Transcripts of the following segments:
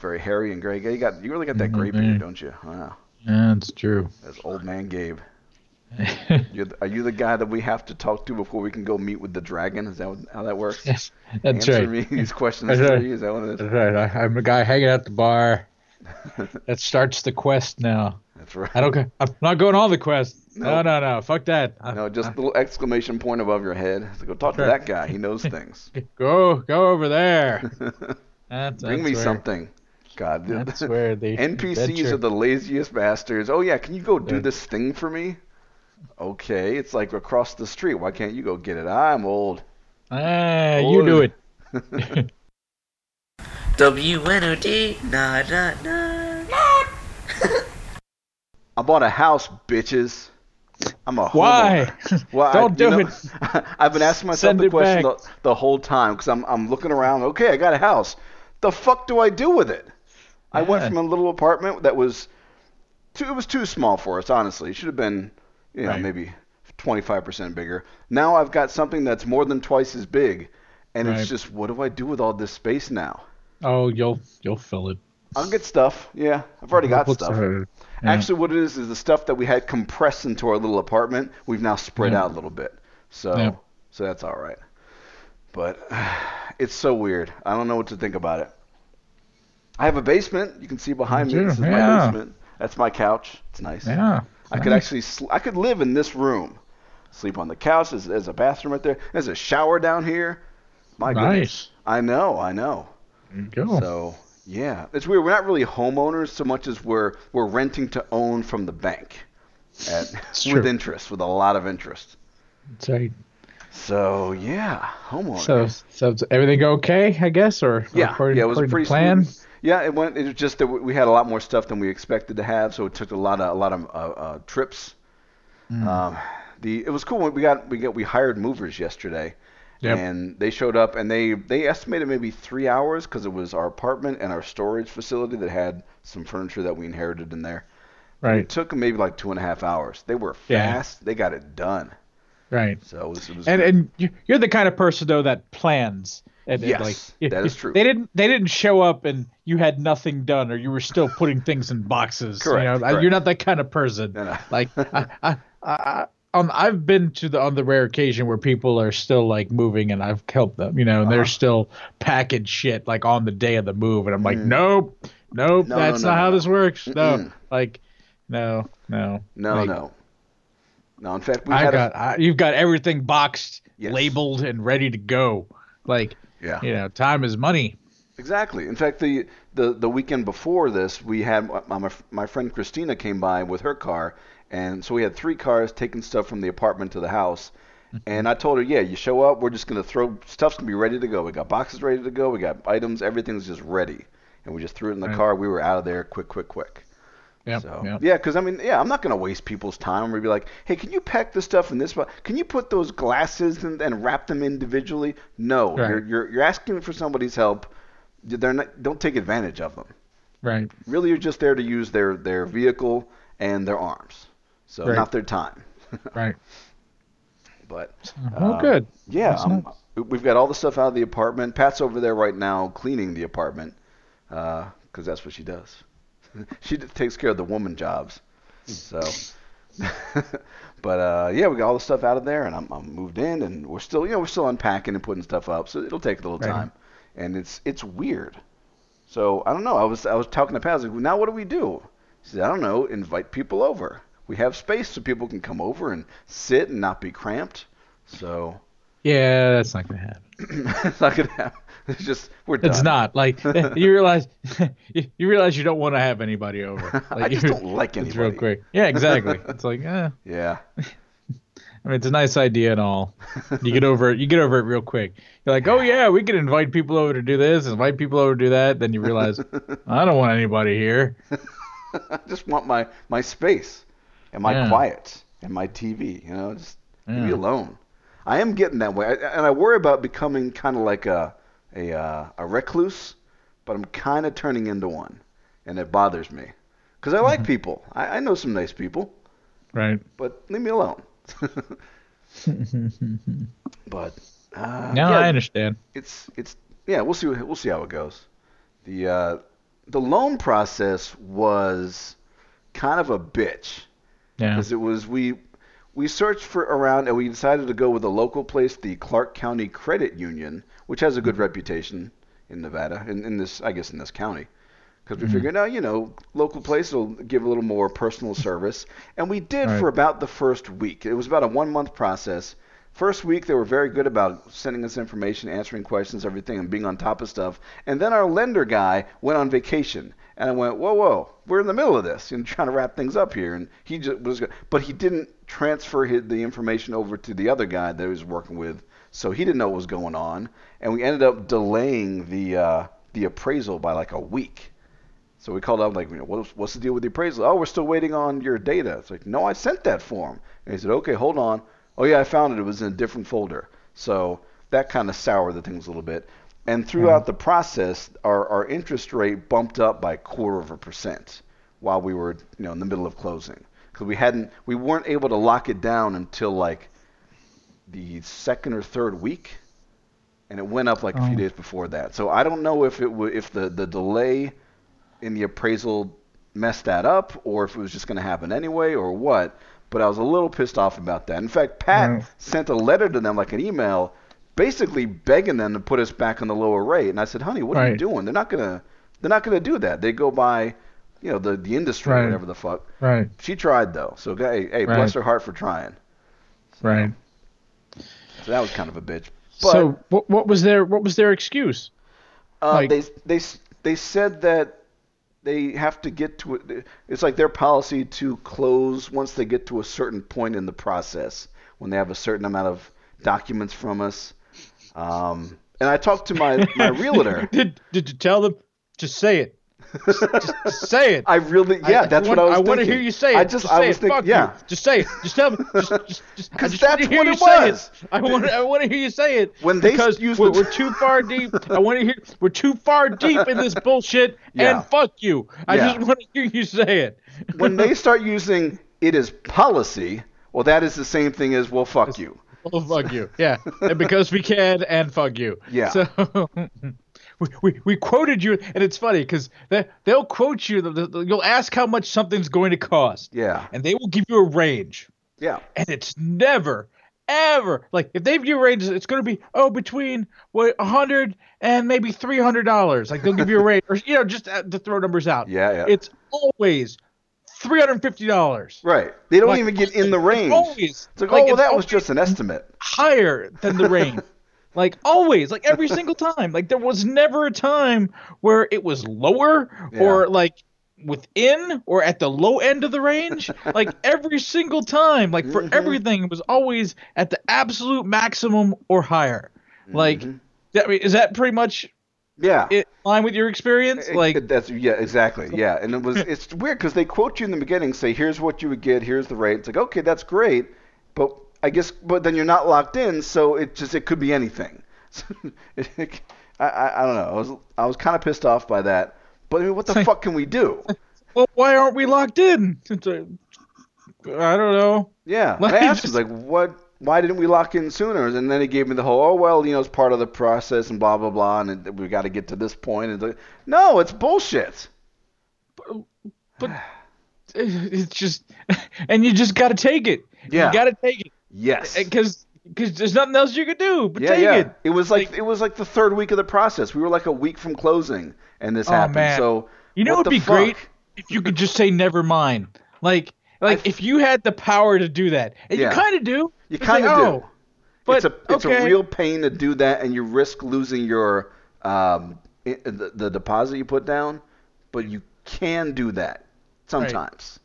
very hairy and gray. You got you really got that gray Mhm. beard, don't you? Wow, Yeah, it's true. that's old man Gabe. You're the, are you the guy that we have to talk to before we can go meet with the dragon? Is that what, how that works? yes, that's Answer right. me these questions That's right. Is that what it That's right. I, I'm the guy hanging out the bar. That starts the quest now. That's right. I don't. I'm not going on the quest. No, No. no, no. Fuck that. I- No, just I- little exclamation point above your head. So go talk to Sure. that guy. He knows things. go, go over there. That's, Bring me where- something. God, the- That's where the NPCs adventure- are the laziest bastards. Oh yeah, can you go do Yeah. this thing for me? Okay, it's like across the street. Why can't you go get it? I'm old. Ah, you do it. W-N-O-D, nah, nah, nah. I bought a house, bitches. I'm a Why? homeowner. Well, Don't I, do you know, I've been asking myself Send the question the, the whole time because I'm I'm looking around. Okay, I got a house. The fuck do I do with it? I went from a little apartment that was too it was too small for us. Honestly, it should have been you know Right. maybe 25% bigger. Now I've got something that's more than twice as big, and Right. it's just what do I do with all this space now? Oh, you'll you'll fill it. I'll get stuff. Yeah, I've already got stuff. yeah. Actually, what it is is the stuff that we had compressed into our little apartment. We've now spread Yeah. out a little bit, so Yeah. so that's all right. But it's so weird. I don't know what to think about it. I have a basement. You can see behind me. This is my basement. That's my couch. It's nice. yeah. I could actually sl- I could live in this room. Sleep on the couch. There's, there's a bathroom right there. There's a shower down here. My goodness. nice. I know. I know. There you go. So yeah, it's weird. We're not really homeowners so much as we're we're renting to own from the bank, at, with interest, with a lot of interest. That's right. So yeah, homeowner. So, so everything okay? I guess, or yeah, according, yeah, it was a according to pretty plan. smooth- Yeah, it went. It was just that we had a lot more stuff than we expected to have, so it took a lot of a lot of uh, uh, trips. Mm. Um, the it was cool. We got we got we hired movers yesterday. Yep. And they showed up, and they they estimated maybe three hours because it was our apartment and our storage facility that had some furniture that we inherited in there. Right, It took them maybe like two and a half hours. They were Yeah. fast. They got it done. Right. So it was. It was And good. and you- you're the kind of person though that plans. And, and, Yes, like, that is true. They didn't they didn't show up and you had nothing done or you were still putting things in boxes. Correct, You know, correct. you're not that kind of person. No, no. Like I, I, I, on I've been to the on the rare occasion where people are still like moving and I've helped them, you know, and they're Uh-huh. still packing shit like on the day of the move and I'm like, Mm. nope, nope, No, no, that's no, not no, how no. this works. No, Mm-mm. like, no, no, no, like, no, no. In fact, we I got I, you've got everything boxed, Yes. labeled, and ready to go. Like a yeah. you know, time is money. Exactly. In fact, the, the the weekend before this, we had my, my friend Christina came by with her car, and so we had three cars taking stuff from the apartment to the house. Mm-hmm. And I told her, yeah, you show up, we're just gonna throw stuff's gonna be ready to go. We got boxes ready to go. We got items, everything's just ready. And we just threw it in the Right. car. We were out of there, quick, quick, quick. Yep, So yep. yeah, because I mean, yeah, I'm not gonna waste people's time. I'm gonna be like, hey, can you pack the stuff in this? box? Can you put those glasses and, and wrap them individually? No, Right. you're, you're you're asking for somebody's help. They're not, don't take advantage of them. Right. Really, you're just there to use their their vehicle and their arms, so Right. not their time. Right. but Oh, uh, good. yeah, um, nice. we've got all the stuff out of the apartment. Pat's over there right now cleaning the apartment because that's what she does. She takes care of the woman jobs. So, but uh, yeah, we got all the stuff out of there, and I'm, I'm moved in, and we're still, you know, we're still unpacking and putting stuff up. So it'll take a little Right. time, and it's it's weird. So I don't know. I was I was talking to Pat. I was like, now what do we do? She said, I don't know. Invite people over. We have space so people can come over and sit and not be cramped. So Yeah, that's not gonna happen. it's not gonna happen. It's just we're done. It's not like you realize you realize you don't want to have anybody over. I just don't like It's real anybody. quick. Yeah, exactly. It's like, eh. Yeah. I mean, it's a nice idea and all. You get over it. You get over it real quick. You're like, oh yeah, we could invite people over to do this, invite people over to do that. Then you realize, I don't want anybody here. I just want my my space and my Yeah. quiet and my TV. You know, just leave me alone. I am getting that way, I, and I worry about becoming kind of like a a uh, a recluse, but I'm kind of turning into one, and it bothers me because I Mm-hmm. like people. I, I know some nice people, Right. but leave me alone. but uh, No, yeah, I understand. it's it's yeah we'll see we'll see how it goes the uh the loan process was kind of a bitch Yeah. because it was we we searched for around and we decided to go with a local place, the Clark County Credit Union, which has a good reputation in Nevada, in, in this I guess in this county. Because we Mhm. figured, no, you know, local place will give a little more personal service, and we did Right. for about the first week. It was about a one month process. First week, they were very good about sending us information, answering questions, everything, and being on top of stuff. And then our lender guy went on vacation, and I went, "Whoa, whoa, we're in the middle of this, and trying to wrap things up here." And he just was, but he didn't transfer his, the information over to the other guy that he was working with, so he didn't know what was going on, and we ended up delaying the uh, the appraisal by like a week. So we called up like, you know, what's, what's the deal with the appraisal? Oh, we're still waiting on your data. It's like, no, I sent that form. And he said, okay, hold on. Oh yeah, I found it. It was in a different folder. So that kind of soured the things a little bit. And throughout hmm. the process, our, our interest rate bumped up by a quarter of a percent while we were, you know, in the middle of closing because we hadn't, we weren't able to lock it down until like the second or third week, and it went up like a few Oh. days before that. So I don't know if it w- if the the delay in the appraisal messed that up, or if it was just going to happen anyway, or what. But I was a little pissed off about that. In fact, Pat Right. sent a letter to them, like an email, basically begging them to put us back on the lower rate. And I said, "Honey, what are you doing? They're not gonna they're not gonna do that. They go by, you know, the the industry, Right. whatever the fuck." Right. She tried though, so hey, hey, bless her heart for trying. Right. So that was kind of a bitch. But so what what was their what was their excuse? uh, like- they they they said that they have to get to it. It's like their policy to close once they get to a certain point in the process when they have a certain amount of documents from us. Um, and I talked to my my realtor. did did you tell them? Just say it. Just, just, say it. I really, yeah, I- that's want, what I was I want to hear you say it. I just, just I was thinking, Fuck yeah. You. Just say it. Just tell me. Just, just, just, I 'Cause just want that's what you it was. it. I want, I want to hear you say it. When they because use we're, the- we're too far deep. I want to hear. We're too far deep in this bullshit. Yeah. And fuck you. I Yeah. just want to hear you say it. when they start using it is policy, well, that is the same thing as well, fuck you. Well, fuck you. Yeah. And because we can, and fuck you. Yeah. So we, we, we quoted you, and it's funny because they, they'll quote you. the- the- You'll ask how much something's going to cost, Yeah, and they will give you a range. yeah, And it's never, ever like if they give you a range, it's going to be oh between what a hundred and maybe three hundred dollars. Like they'll give you a range, or you know, just uh, to throw numbers out. yeah, yeah. It's always three hundred and fifty dollars. right. They don't Like, even get in the range. Always. It's like, Like, oh, well, that was just an estimate. higher than the range. like always, like every single time. Like there was never a time where it was lower or like within or at the low end of the range. like every single time, like for Mhm. everything, it was always at the absolute maximum or higher. Like, Mhm. that, I mean, is that pretty much yeah. in line with your experience? It- Like, that's yeah, exactly. Yeah, and it was it's weird because they quote you in the beginning, say here's what you would get, here's the rate. It's like okay, that's great, but I guess but then you're not locked in, so it just it could be anything. It- it- I, I I don't know. I was I was kind of pissed off by that. But I mean, what the Like- fuck can we do? well, why aren't we locked in? I don't know. Yeah, Like, I asked just- him like, what? Why didn't we lock in sooner? And then he gave me the whole, oh well, you know, it's part of the process and blah blah blah, and we got to get to this point. And like, no, it's bullshit. but it's just and you just got to take it Yeah. you got to take it Yes. because because there's nothing else you could do but yeah, take yeah. it was like, it was like the third week of the process. We were like a week from closing, and this Oh, happened. man. So you know what it'd be great if you could just say never mind like like if you had the power to do that and Yeah. you kind of do You kind of like, do. oh, but it's a it's okay. a real pain to do that, and you risk losing your um the, the deposit you put down, but you can do that sometimes.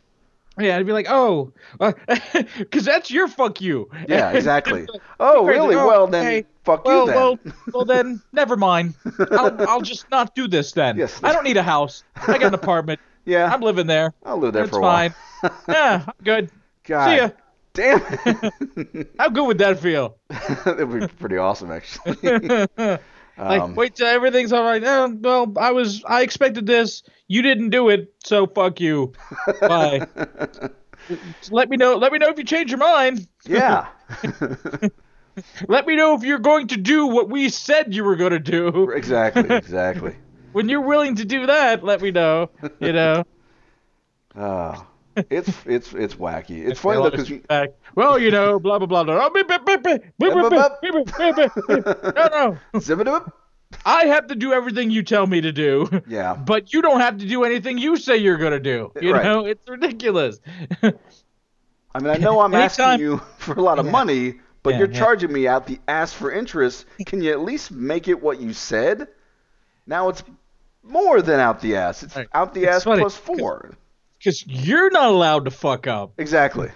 Yeah i'd be like oh uh, because that's your fuck you Yeah, exactly. Oh, really? Oh, well, then okay. fuck well, you then. well, well, then, never mind. I'll, I'll just not do this then. Yes. I don't need a house. I got an apartment. yeah, I'm living there. I'll live there It's for a fine. while. Yeah, I'm good. God See ya. damn it. How good would that feel? that would be pretty awesome, actually. Like, Um, wait till everything's all right. Oh, well, I was, I expected this. You didn't do it, so fuck you. Bye. Just let me know. Let me know if you change your mind. yeah. Let me know if you're going to do what we said you were going to do. exactly, exactly. when you're willing to do that, let me know. You know. Uh, it's it's it's wacky. It's funny though because you, Well, you know, blah blah blah. blah. Oh, beep, beep, beep, beep, beep, beep, beep, beep, beep, beep, beep. No, no. zip it up. I have to do everything you tell me to do. Yeah. But you don't have to do anything you say you're gonna do. You Right. know, it's ridiculous. I mean, I know I'm Anytime- asking you for a lot of Yeah. money, but Yeah, you're yeah. charging me out the ass for interest. Can you at least make it what you said? Now it's more than out the ass. It's Right. out the It's ass funny, plus four. Because you're not allowed to fuck up, Exactly.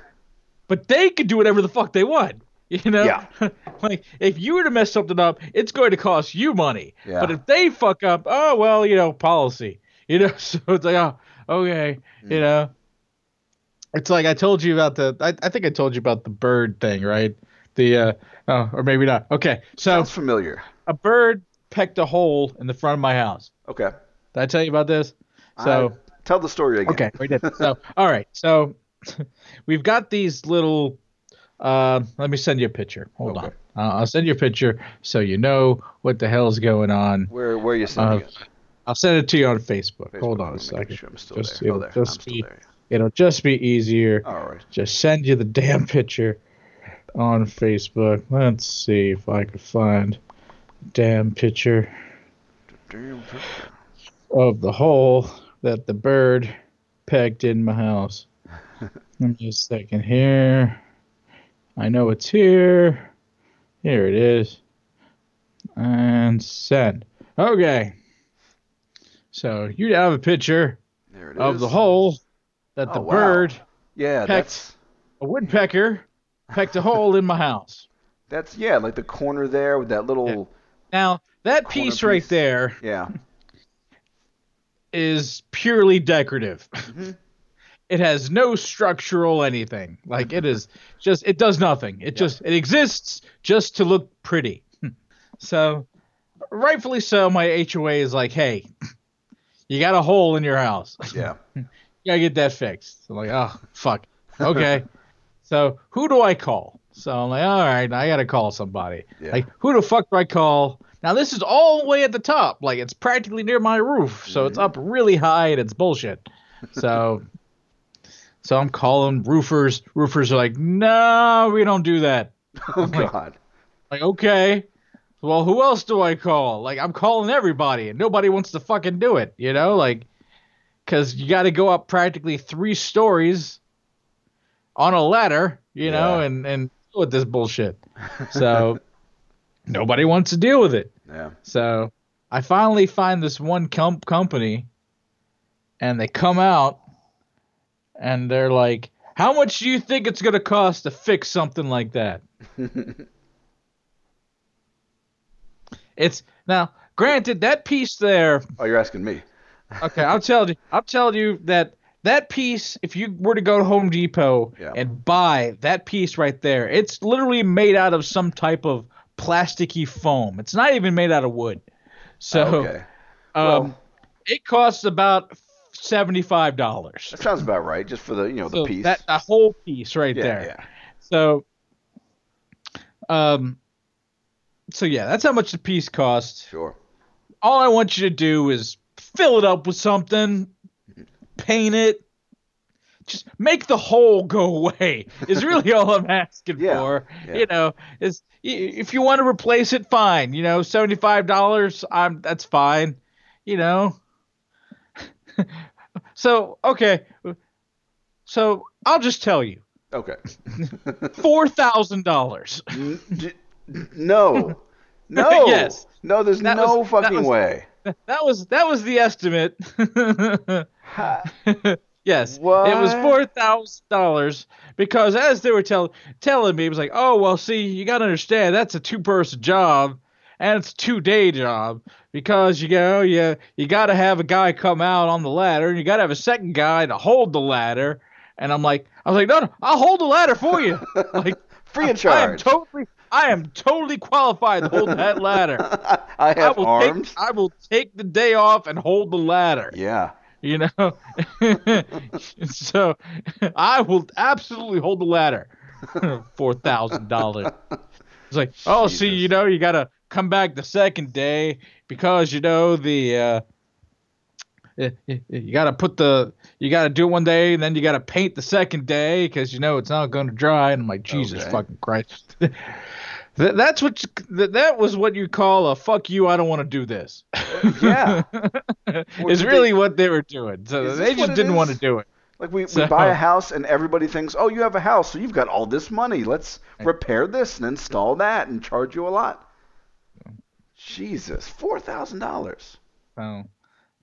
but they can do whatever the fuck they want. You know? Yeah. like if you were to mess something up, it's going to cost you money. Yeah. But if they fuck up, oh well, you know, policy. You know, so it's like, oh, okay, Mm. you know. It's like I told you about the I, I think I told you about the bird thing, right? The uh oh, or maybe not. Okay. So Sounds familiar. a bird pecked a hole in the front of my house. Okay. Did I tell you about this? So tell the story again. Okay, we did. So, all right. So, we've got these little. Uh, let me send you a picture. Hold Okay. on. Uh, I'll send you a picture so you know what the hell's going on. Where where are you sending Uh, it? I'll send it to you on Facebook. Facebook, Hold on a second. Sure I'm still Just- there. Oh, it'll there. just be- there. It'll just be easier. All right. Just send you the damn picture on Facebook. Let's see if I can find damn picture of the hole that the bird pegged in my house. Give me a second here. I know it's here. Here it is. And send. Okay. So you have a picture There it is. of the hole that oh, the Oh, wow. bird, Yeah, pecked. that's a woodpecker, pecked a hole in my house. that's yeah, like the corner there with that little Now, that Corner piece right piece. there yeah. Is purely decorative. Mhm. It has no structural anything. Like it is just it does nothing. It just it exists just to look pretty. So rightfully so my HOA is like, "Hey, you got a hole in your house. Yeah. you got to get that fixed." I'm like, "Oh, fuck. Okay." so, who do I call? So I'm like, "All right, I got to call somebody." Yeah. Like, who the fuck do I call? Now this is all the way at the top. Like it's practically near my roof, so it's up really high and it's bullshit. So so I'm calling roofers. Roofers are like, "No, we don't do that." Oh like- God. Like, "Okay. Well, who else do I call?" Like I'm calling everybody and nobody wants to fucking do it, you know? Like cuz you got to go up practically 3 stories on a ladder, you know, Yeah. and and with this bullshit. So nobody wants to deal with it. Yeah. So I finally find this one com- company, and they come out, and they're like, "How much do you think it's gonna cost to fix something like that?" It's now, granted, that piece there. oh, you're asking me. Okay, I'll tell you. I'll tell you that that piece, if you were to go to Home Depot Yeah. and buy that piece right there, it's literally made out of some type of plasticky foam. It's not even made out of wood. So, okay. um, Well- it costs about seventy-five dollars. That sounds about right, just for the you know the piece. that the whole piece right yeah, there. yeah. So, um, so yeah, that's how much the piece costs. Sure. All I want you to do is fill it up with something, paint it, just make the hole go away. Is really all I'm asking Yeah, for. yeah. You know, is if you want to replace it, fine. You know, seventy five dollars, I'm that's fine. You know. so okay, so I'll just tell you, Okay. four thousand dollars. No. No. Yes. No, there's That no was- that fucking was- way. That was that was the estimate. Yes, it was four thousand dollars because as they were tell, telling me, it was like, oh well, see, you gotta understand that's a two person job and it's a two day job because you go, you you gotta have a guy come out on the ladder and you gotta have a second guy to hold the ladder. And I'm like, I was like, no, no, I'll hold the ladder for you. like, Free of I am totally, I am totally qualified to hold that ladder. I I have will arms. take I will take the day off and hold the ladder. Yeah. You know, so I will absolutely hold the ladder. Four thousand dollars. It's like, oh, see, you know, you gotta come back the second day because you know the uh, eh, eh, eh, you, you got to put the you got to do it one day and then you got to paint the second day because you know it's not going to dry and i'm like jesus Okay. fucking christ that, that's what that, that was what you call a fuck you i don't want to do this Yeah. is really what they were doing so they just didn't want to do it Like we, we buy a house and everybody thinks, oh, you have a house, so you've got all this money. Let's repair this and install that and charge you a lot. Jesus, four thousand dollars. Oh,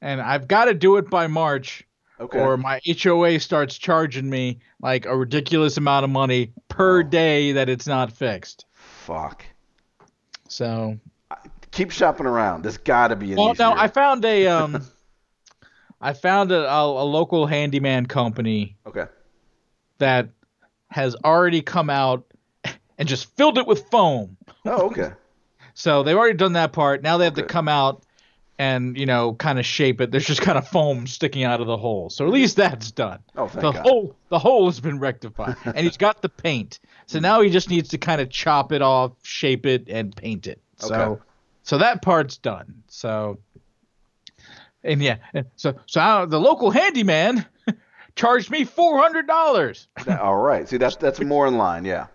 and i've got to do it by march Okay. or my HOA starts charging me like a ridiculous amount of money per Oh. day that it's not fixed. Fuck. So, Keep shopping around. There's got to be an well, easier. no, I found a um, I found a, a, a local handyman company Okay. that has already come out and just filled it with foam. Oh, okay. So they've already done that part. Now they have to come out and you know kind of shape it. There's just kind of foam sticking out of the hole. So at least that's done. Oh, thank the God. hole the hole has been rectified and he's got the paint so now he just needs to kind of chop it off shape it and paint it so Okay. so that part's done so and yeah so so I, the local handyman charged me $400 all right. See, that's that's more in line. Yeah.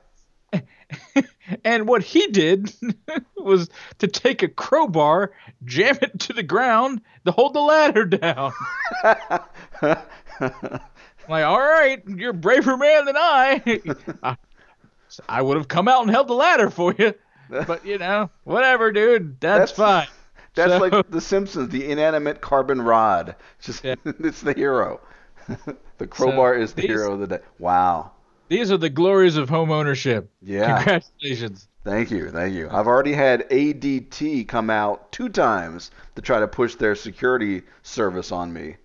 and what he did was to take a crowbar jam it to the ground to hold the ladder down like, all right, you're a braver man than I. I, I would have come out and held the ladder for you, but you know, whatever, dude. That's, That's- fine. That's So- like The Simpsons, the inanimate carbon rod. Just Yeah. it's the hero. the crowbar is the these- hero of the day. Wow. These are the glories of home ownership. Yeah. Congratulations. Thank you, thank you. I've already had ADT come out two times to try to push their security service on me,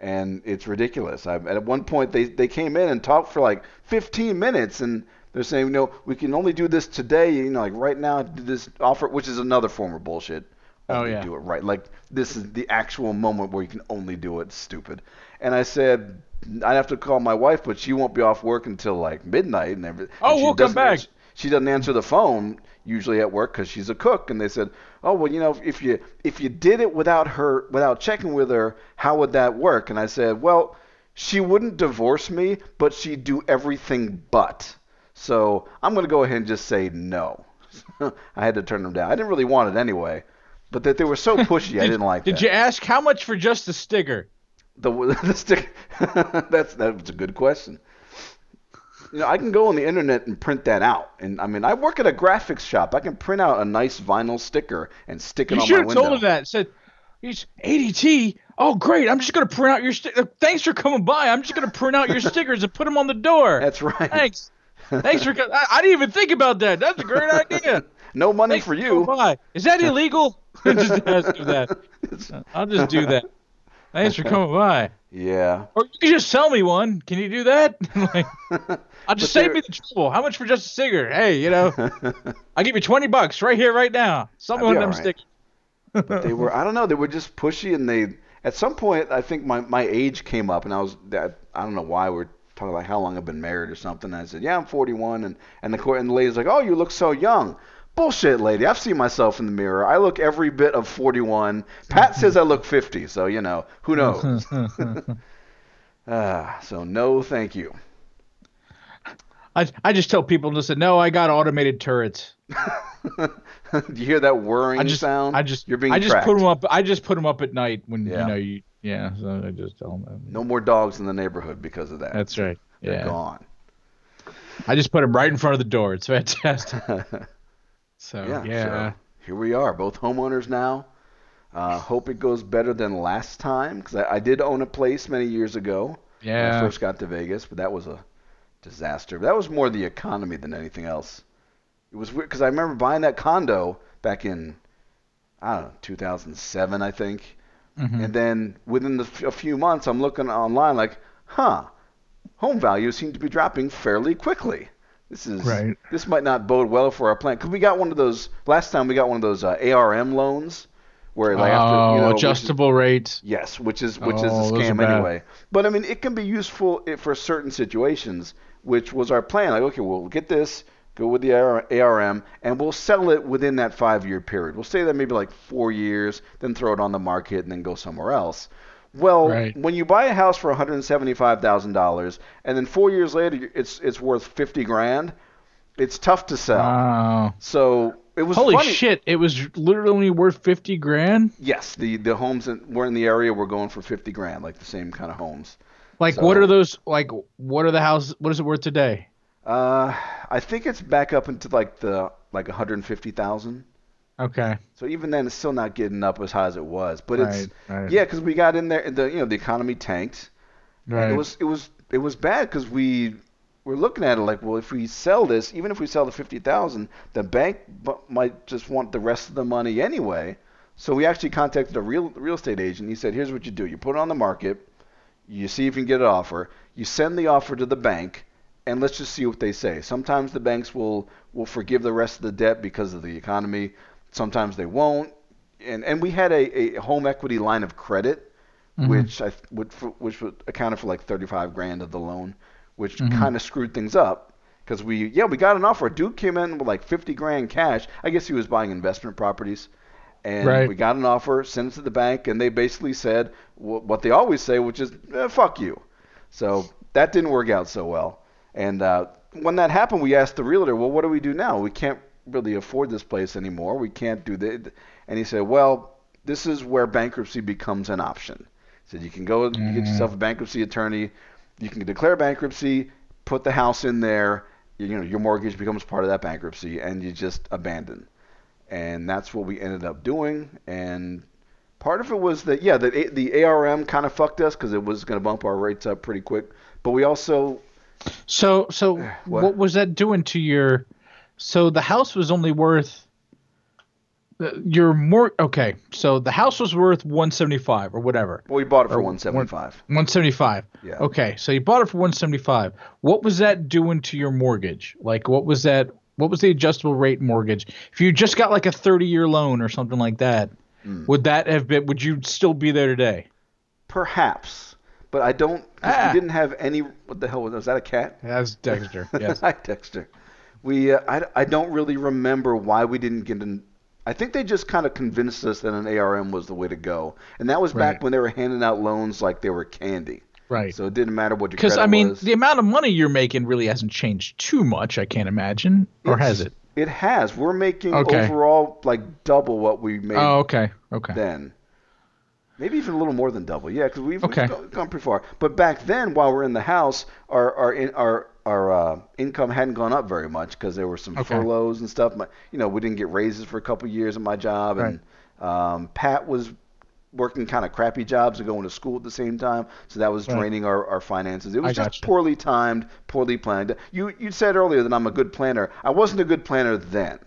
and it's ridiculous. I, at one point, they, they came in and talked for like 15 minutes, and they're saying, you know, we can only do this today. You know, like right now, do this offer, which is another form of bullshit. Oh, yeah. Do it right. Like this is the actual moment where you can only do it. Stupid. And I said. I'd have to call my wife, but she won't be off work until like midnight and everything. Oh, she we'll come back. she doesn't answer the phone usually at work because she's a cook and they said oh well you know if you if you did it without her without checking with her how would that work and i said well she wouldn't divorce me but she'd do everything but so i'm going to go ahead and just say no i had to turn them down i didn't really want it anyway but that they were so pushy i didn't like that. Did that you ask how much for just a sticker? The, the stick that's that's a good question you know, I can go on the internet and print that out. And I mean, I work at a graphics shop. I can print out a nice vinyl sticker and stick it You on should my have window. told him that. Said, he's ADT. Oh, great. I'm just going to print out your sticker. Thanks for coming by. I'm just going to print out your stickers and put them on the door. That's right. Thanks. Thanks for. I, I didn't even think about that. That's a great idea. No money Thanks for you. by. Is that illegal? just ask him that. I'll just do that. Thanks for coming by. yeah. Or you can just sell me one. Can you do that? like, I'll just save me the trouble. How much for just a cigarette? Hey, you know, I'll give you twenty bucks right here, right now. Sell me That'd one of be them right. stickers. they were I don't know they were just pushy and they at some point I think my my age came up and I was that I don't know why we're talking about how long I've been married or something and I said yeah I'm 41 and and the court and the lady's like oh you look so young bullshit lady I've seen myself in the mirror I look every bit of 41 Pat says I look 50 so you know who knows ah so no thank you I I just tell people, listen, no, I got automated turrets. Do you hear that whirring I just sound I just you're being I just tracked. put them up. I just put them up at night when Yeah. you know you yeah. So I just tell them. no more dogs in the neighborhood because of that That's right. they're Yeah. gone I just put them right in front of the door. It's fantastic. So Yeah, yeah. so here we are, both homeowners now. Uh, hope it goes better than last time because I, I did own a place many years ago when I first got to Vegas, but that was a disaster. That was more the economy than anything else. It was weird because I remember buying that condo back in I don't know 2007, I think, Mhm. and then within the, f- a few months, I'm looking online like, huh, home values seem to be dropping fairly quickly. This is Right. this might not bode well for our plan because we got one of those last time. We got one of those uh, ARM loans where like after oh, you know which is- adjustable rates. Yes, which is which Oh, is a scam anyway. But I mean, it can be useful for certain situations, which was our plan. Like, okay, we'll get this, go with the ARM, and we'll sell it within that five-year period. We'll say that maybe like four years, then throw it on the market, and then go somewhere else. Well, Right. when you buy a house for one hundred seventy-five thousand dollars, and then four years later it's it's worth fifty grand, it's tough to sell. Wow. so it was Holy funny. shit! It was literally worth fifty grand. Yes, the the homes that were in the area were going for fifty grand, like the same kind of homes. Like, So- what are those? Like, what are the houses? What is it worth today? Uh, I think it's back up into like the like one hundred fifty thousand. Okay. So even then, it's still not getting up as high as it was. But it's Right, right. yeah, because we got in there, the you know the economy tanked. And Right. It was it was it was bad because we were looking at it like, well, if we sell this, even if we sell the fifty thousand, the bank bu- might just want the rest of the money anyway. So we actually contacted a real real estate agent. He said, here's what you do: you put it on the market, you see if you can get an offer, you send the offer to the bank, and let's just see what they say. Sometimes the banks will will forgive the rest of the debt because of the economy. Sometimes they won't. And and we had a, a home equity line of credit Mhm. which I would which would accounted for like 35 grand of the loan, which Mhm. kind of screwed things up because we yeah we got an offer. Duke came in with like 50 grand cash. I guess he was buying investment properties, and Right. we got an offer, sent it to the bank, and they basically said wh- what they always say, which is eh, fuck you. So that didn't work out so well. And uh, when that happened, we asked the realtor, well, what do we do now? We can't really afford this place anymore. We can't do that. And he said, well, this is where bankruptcy becomes an option. He said you can go and you get mm-hmm. yourself a bankruptcy attorney. You can declare bankruptcy, put the house in there. You know your mortgage becomes part of that bankruptcy, and you just abandon. And that's what we ended up doing. And part of it was that yeah, the the ARM kind of fucked us because it was going to bump our rates up pretty quick. But we also So, so What? what? was that doing to your? So the house was only worth. uh, Your more okay. So the house was worth one seventy five or whatever. well, we bought it for Or 175. One seventy five. Yeah. Okay, so you bought it for one seventy five. What was that doing to your mortgage? Like, what was that? What was the adjustable rate mortgage? If you just got like a thirty year loan or something like that, Hmm. would that have been? Would you still be there today? Perhaps, but I don't. Ah. We didn't have any. What the hell was, was that? A cat? As Dexter, yes. Hi, Dexter. We, uh, I, I don't really remember why we didn't get an. I think they just kind of convinced us that an ARM was the way to go, and that was back Right. when they were handing out loans like they were candy. Right. So it didn't matter what your Because I mean, was. the amount of money you're making really hasn't changed too much. I can't imagine, or It's- has it? It has. We're making Okay. overall like double what we made Oh, okay, okay. then. Maybe even a little more than double. Yeah, because we've, Okay. we've gone, gone pretty far. But back then, while we're in the house, our our in, our our uh, income hadn't gone up very much because there were some Okay. furloughs and stuff. My, you know, we didn't get raises for a couple of years at my job, and um, Pat was working kind of crappy jobs and going to school at the same time, so that was Right. draining our, our finances. It was I just gotcha. poorly timed, poorly planned. You you said earlier that I'm a good planner. I wasn't a good planner then.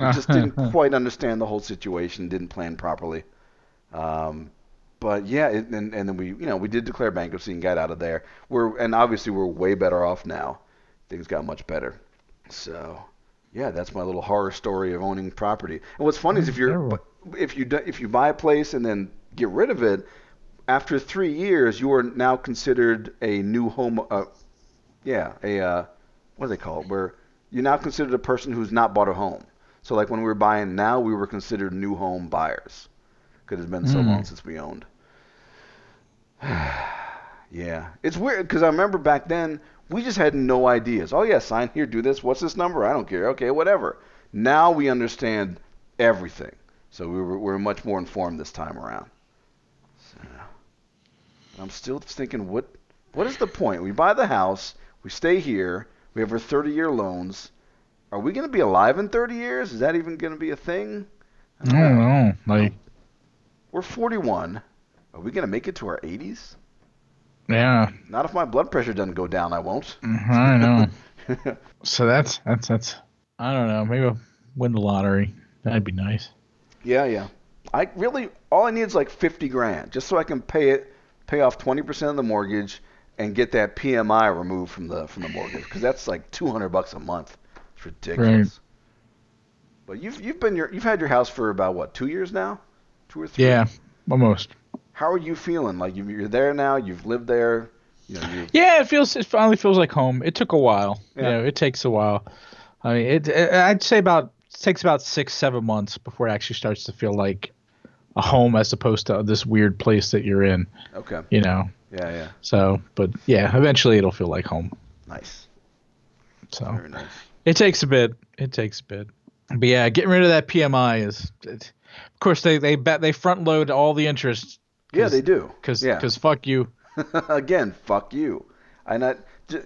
I just didn't quite understand the whole situation, didn't plan properly. Um, but yeah, it, and and then we you know we did declare bankruptcy and got out of there. We're and obviously we're way better off now. Things got much better. So yeah, that's my little horror story of owning property. And what's funny is if you're Terrible. if you if you buy a place and then get rid of it, after three years you are now considered a new home. Uh, yeah, a uh, what do they call it? Where you're now considered a person who's not bought a home. So like when we were buying now, we were considered new home buyers because it's been so Mm. long since we owned. yeah, it's weird because I remember back then we just had no ideas. Oh yeah, sign here, do this. What's this number? I don't care. Okay, whatever. Now we understand everything, so we were, we're much more informed this time around. So, I'm still thinking, what what is the point? We buy the house, we stay here, we have our 30-year loans. Are we going to be alive in 30 years? Is that even going to be a thing? I don't know. Uh, like, We're 41. Are we going to make it to our 80s? Yeah, Not if my blood pressure doesn't go down, I won't. mhm, I know. so that's that's that's. I don't know. Maybe I'll win the lottery. That'd be nice. yeah, yeah. I really all I need is like 50 grand just so I can pay it, pay off 20% of the mortgage and get that PMI removed from the from the mortgage cuz that's like 200 bucks a month. It's ridiculous. Right. But you've you've been your you've had your house for about what, 2 years now? 2 or 3? Yeah, almost. How are you feeling? Like you- you're there now, you've lived there, you know, Yeah, it feels it finally feels like home. It took a while. Yeah. You know, it takes a while. I mean, it, it I'd say about it takes about six seven months before it actually starts to feel like a home as opposed to this weird place that you're in. Okay. You know. Yeah, yeah. So, but yeah, eventually it'll feel like home. Nice. So Very nice. it takes a bit. It takes a bit. But yeah, getting rid of that PMI is, it, of course, they they bet they front load all the interest Yeah, they do. because yeah. because fuck you. Again, fuck you. And I,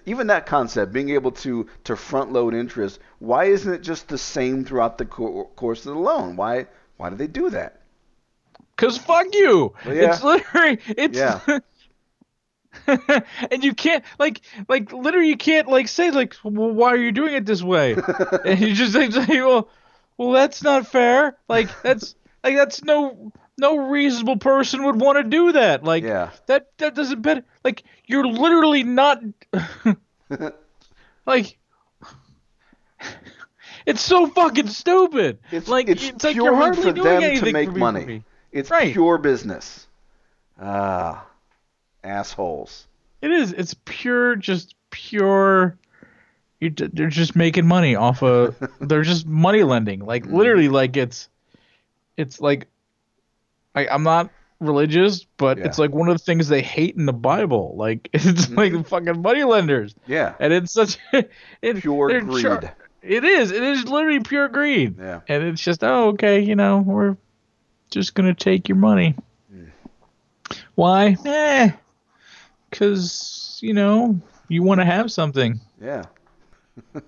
even that concept, being able to to front load interest, why isn't it just the same throughout the co- course of the loan? Why why do they do that? Cause fuck you. Well, yeah. It's literally it's Yeah. and you can't like like literally you can't like say like well, why are you doing it this way? and you just say well well that's not fair. Like that's like that's no no reasonable person would want to do that. Like Yeah. that that doesn't bet like you're literally not like it's so fucking stupid. It's like it's, like you're hardly for doing them anything to make money. me. It's Right. pure business. Ah, assholes. It is. It's pure, just pure. You, they're just making money off of. they're just money lending. Like literally, like it's, it's like, I, I'm not religious, but Yeah. it's like one of the things they hate in the Bible. Like it's like fucking money lenders, Yeah. and it's such. It, Pure greed. char- it is. It is literally pure greed. Yeah. And it's just, oh, okay, you know, we're just gonna take your money. Hmm. Why? Eh, because you know you want to have something. Yeah.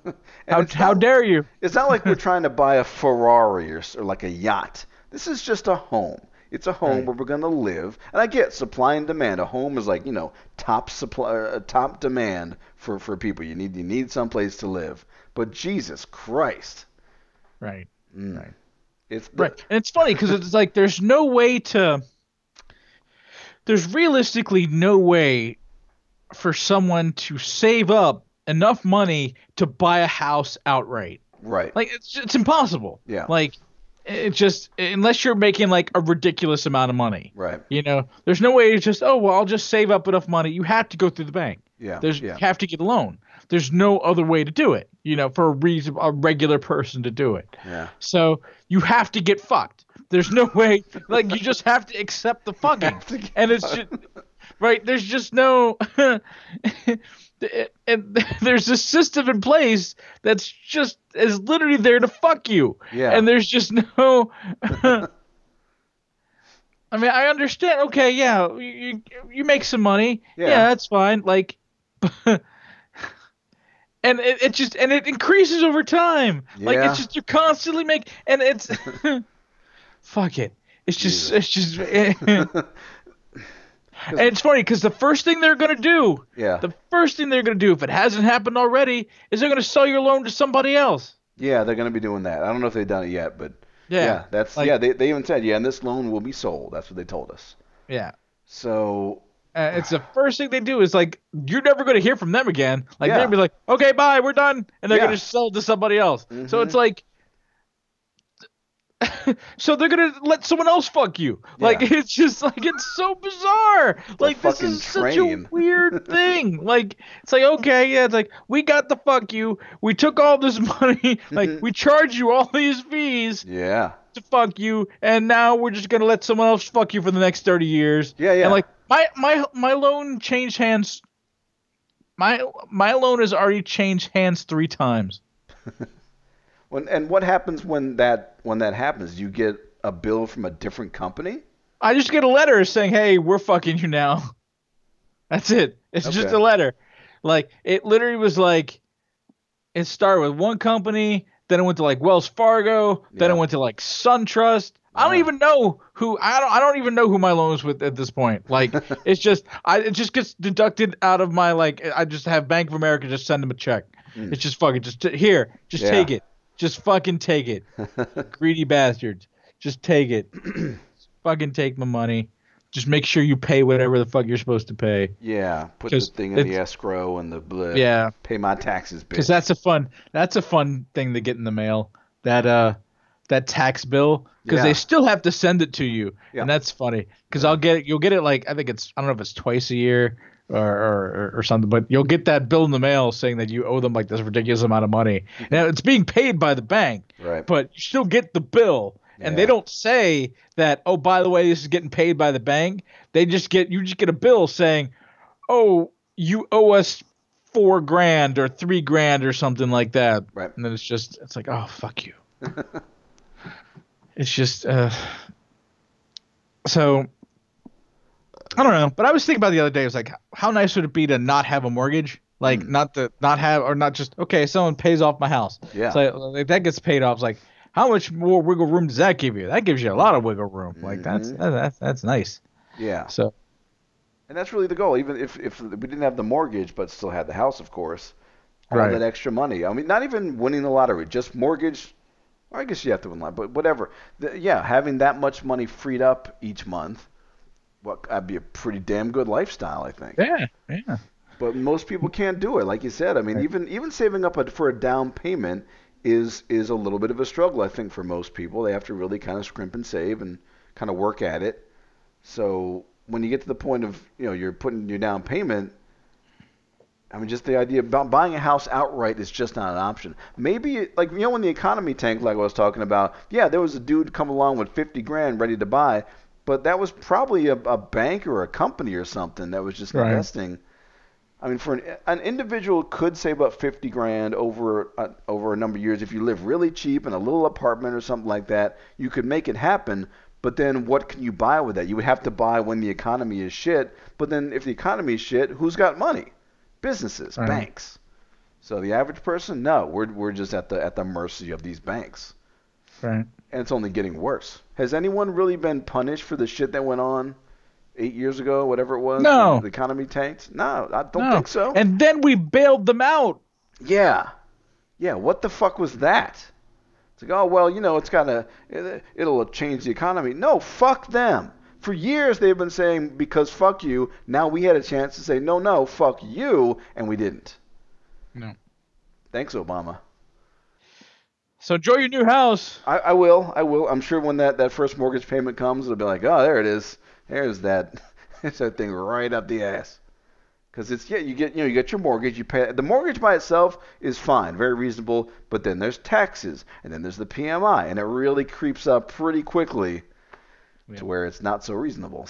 How how not- dare you? It's not like we're trying to buy a Ferrari or, or like a yacht. This is just a home. It's a home Right. where we're going to live. And I get supply and demand. A home is like, you know, top supply uh, top demand for, for people. You need you need someplace to live. But Jesus Christ. Right. Mm. Right. It's the- Right. And it's funny because it's like there's no way to. There's realistically no way for someone to save up enough money to buy a house outright. Right. Like it's it's impossible. Yeah. Like it just unless you're making like a ridiculous amount of money. right. You know, there's no way to just oh well I'll just save up enough money. You have to go through the bank. Yeah. There's yeah. you have to get a loan. There's no other way to do it. You know, for a reason a regular person to do it. yeah. So you have to get fucked. There's no way like you just have to accept the fucking. have to get And it's just right, there's just no and there's a system in place that's just is literally there to fuck you. Yeah. And there's just no I mean, I understand. Okay, yeah, you you, make some money. Yeah. Yeah. that's fine. Like, and it, it just and it increases over time. Yeah. Like it's just you're constantly make and it's fuck it. It's just it's just and it's funny because the first thing they're gonna do, yeah. the first thing they're gonna do if it hasn't happened already, is they're gonna sell your loan to somebody else. yeah, they're going to be doing that. I don't know if they've done it yet, but Yeah, yeah, that's like- yeah, they they even said, yeah, and this loan will be sold. That's what they told us. Yeah. So, Uh, it's the first thing they do is like you're never going to hear from them again. Like Yeah. they're gonna be like, okay, bye, we're done, and they're Yeah. going to sell it to somebody else. So Mhm. it's like, so they're to let someone else fuck you. Like it's just like it's so bizarre. like this is such a weird thing. like it's like okay, yeah, it's like we got the fuck you. We took all this money. like we charge you all these fees yeah. to fuck you, and now we're just gonna let someone else fuck you for the next thirty years. Yeah, yeah. And like my my my loan changed hands. My my loan has already changed hands three times. When, and what happens when that when that happens? You get a bill from a different company? I just get a letter saying, "Hey, we're fucking you now." That's it. It's just a letter. Like it literally was like it started with one company, then it went to like Wells Fargo, then Yeah. it went to like SunTrust. I don't even know who I don't I don't even know who my loan is with at this point. Like it's just I it just gets deducted out of my like I just have Bank of America just send them a check. Mm. It's just fucking just t- here, just Yeah. take it. Just fucking take it. Greedy bastards. Just take it. fucking take my money. Just make sure you pay whatever the fuck you're supposed to pay. Yeah. Put the thing in the escrow and the blah, Yeah, Pay my taxes, bitch. because that's a fun that's a fun thing to get in the mail. That uh that tax bill because Yeah. they still have to send it to you, Yeah. and that's funny because I'll get it. You'll get it like I think it's I don't know if it's twice a year or, or or something, but you'll get that bill in the mail saying that you owe them like this ridiculous amount of money. Now it's being paid by the bank, right. but you still get the bill, and Yeah. they don't say that. Oh, by the way, this is getting paid by the bank. They just get you just get a bill saying, "Oh, you owe us four grand or three grand or something like that." Right. And then it's just it's like, oh fuck you. it's just uh. So. I don't know, but I was thinking about the other day. It was like, how nice would it be to not have a mortgage? Like, not to not have, or not just okay. Someone pays off my house. Yeah. So like, that gets paid off. It's like, how much more wiggle room does that give you? That gives you a lot of wiggle room. Like that's Mhm. that, that's that's nice. Yeah. So And that's really the goal. Even if, if we didn't have the mortgage, but still had the house, of course, all Right. that extra money. I mean, not even winning the lottery, just mortgage. Or I guess you have to win lottery, but whatever. The, yeah, having that much money freed up each month, what that'd be a pretty damn good lifestyle, I think. yeah, yeah, But most people can't do it, like you said. I mean, Right. even even saving up a, for a down payment is is a little bit of a struggle, I think, for most people. They have to really kind of scrimp and save and kind of work at it. So when you get to the point of you know you're putting your down payment, I mean, just the idea about buying a house outright is just not an option. Maybe like you know when the economy tanked, like I was talking about, yeah, there was a dude come along with 50 grand ready to buy, but that was probably a, a bank or a company or something that was just Right. investing. I mean, for an, an individual could save up 50 grand over uh, over a number of years if you live really cheap in a little apartment or something like that. You could make it happen. But then, what can you buy with that? You would have to buy when the economy is shit. But then, if the economy is shit, who's got money? Businesses, Right. banks. So the average person, no, we're we're just at the at the mercy of these banks, right. and it's only getting worse. Has anyone really been punished for the shit that went on eight years ago, whatever it was? No. The economy tanked. No, I don't No. think so. And then we bailed them out. Yeah. Yeah, what the fuck was that? It's like, oh, well, you know, it's gonna, it, it'll change the economy. No, fuck them. For years they've been saying, because fuck you, now we had a chance to say, no, no, fuck you, and we didn't. No. Thanks, Obama. So enjoy your new house. I, I will, I will. I'm sure when that, that first mortgage payment comes, it'll be like, oh, there it is. There's that, It's that thing right up the ass. Because it's yeah, you get you know you get your mortgage, you pay the mortgage by itself is fine, very reasonable, but then there's taxes, and then there's the PMI, and it really creeps up pretty quickly Yeah. to where it's not so reasonable.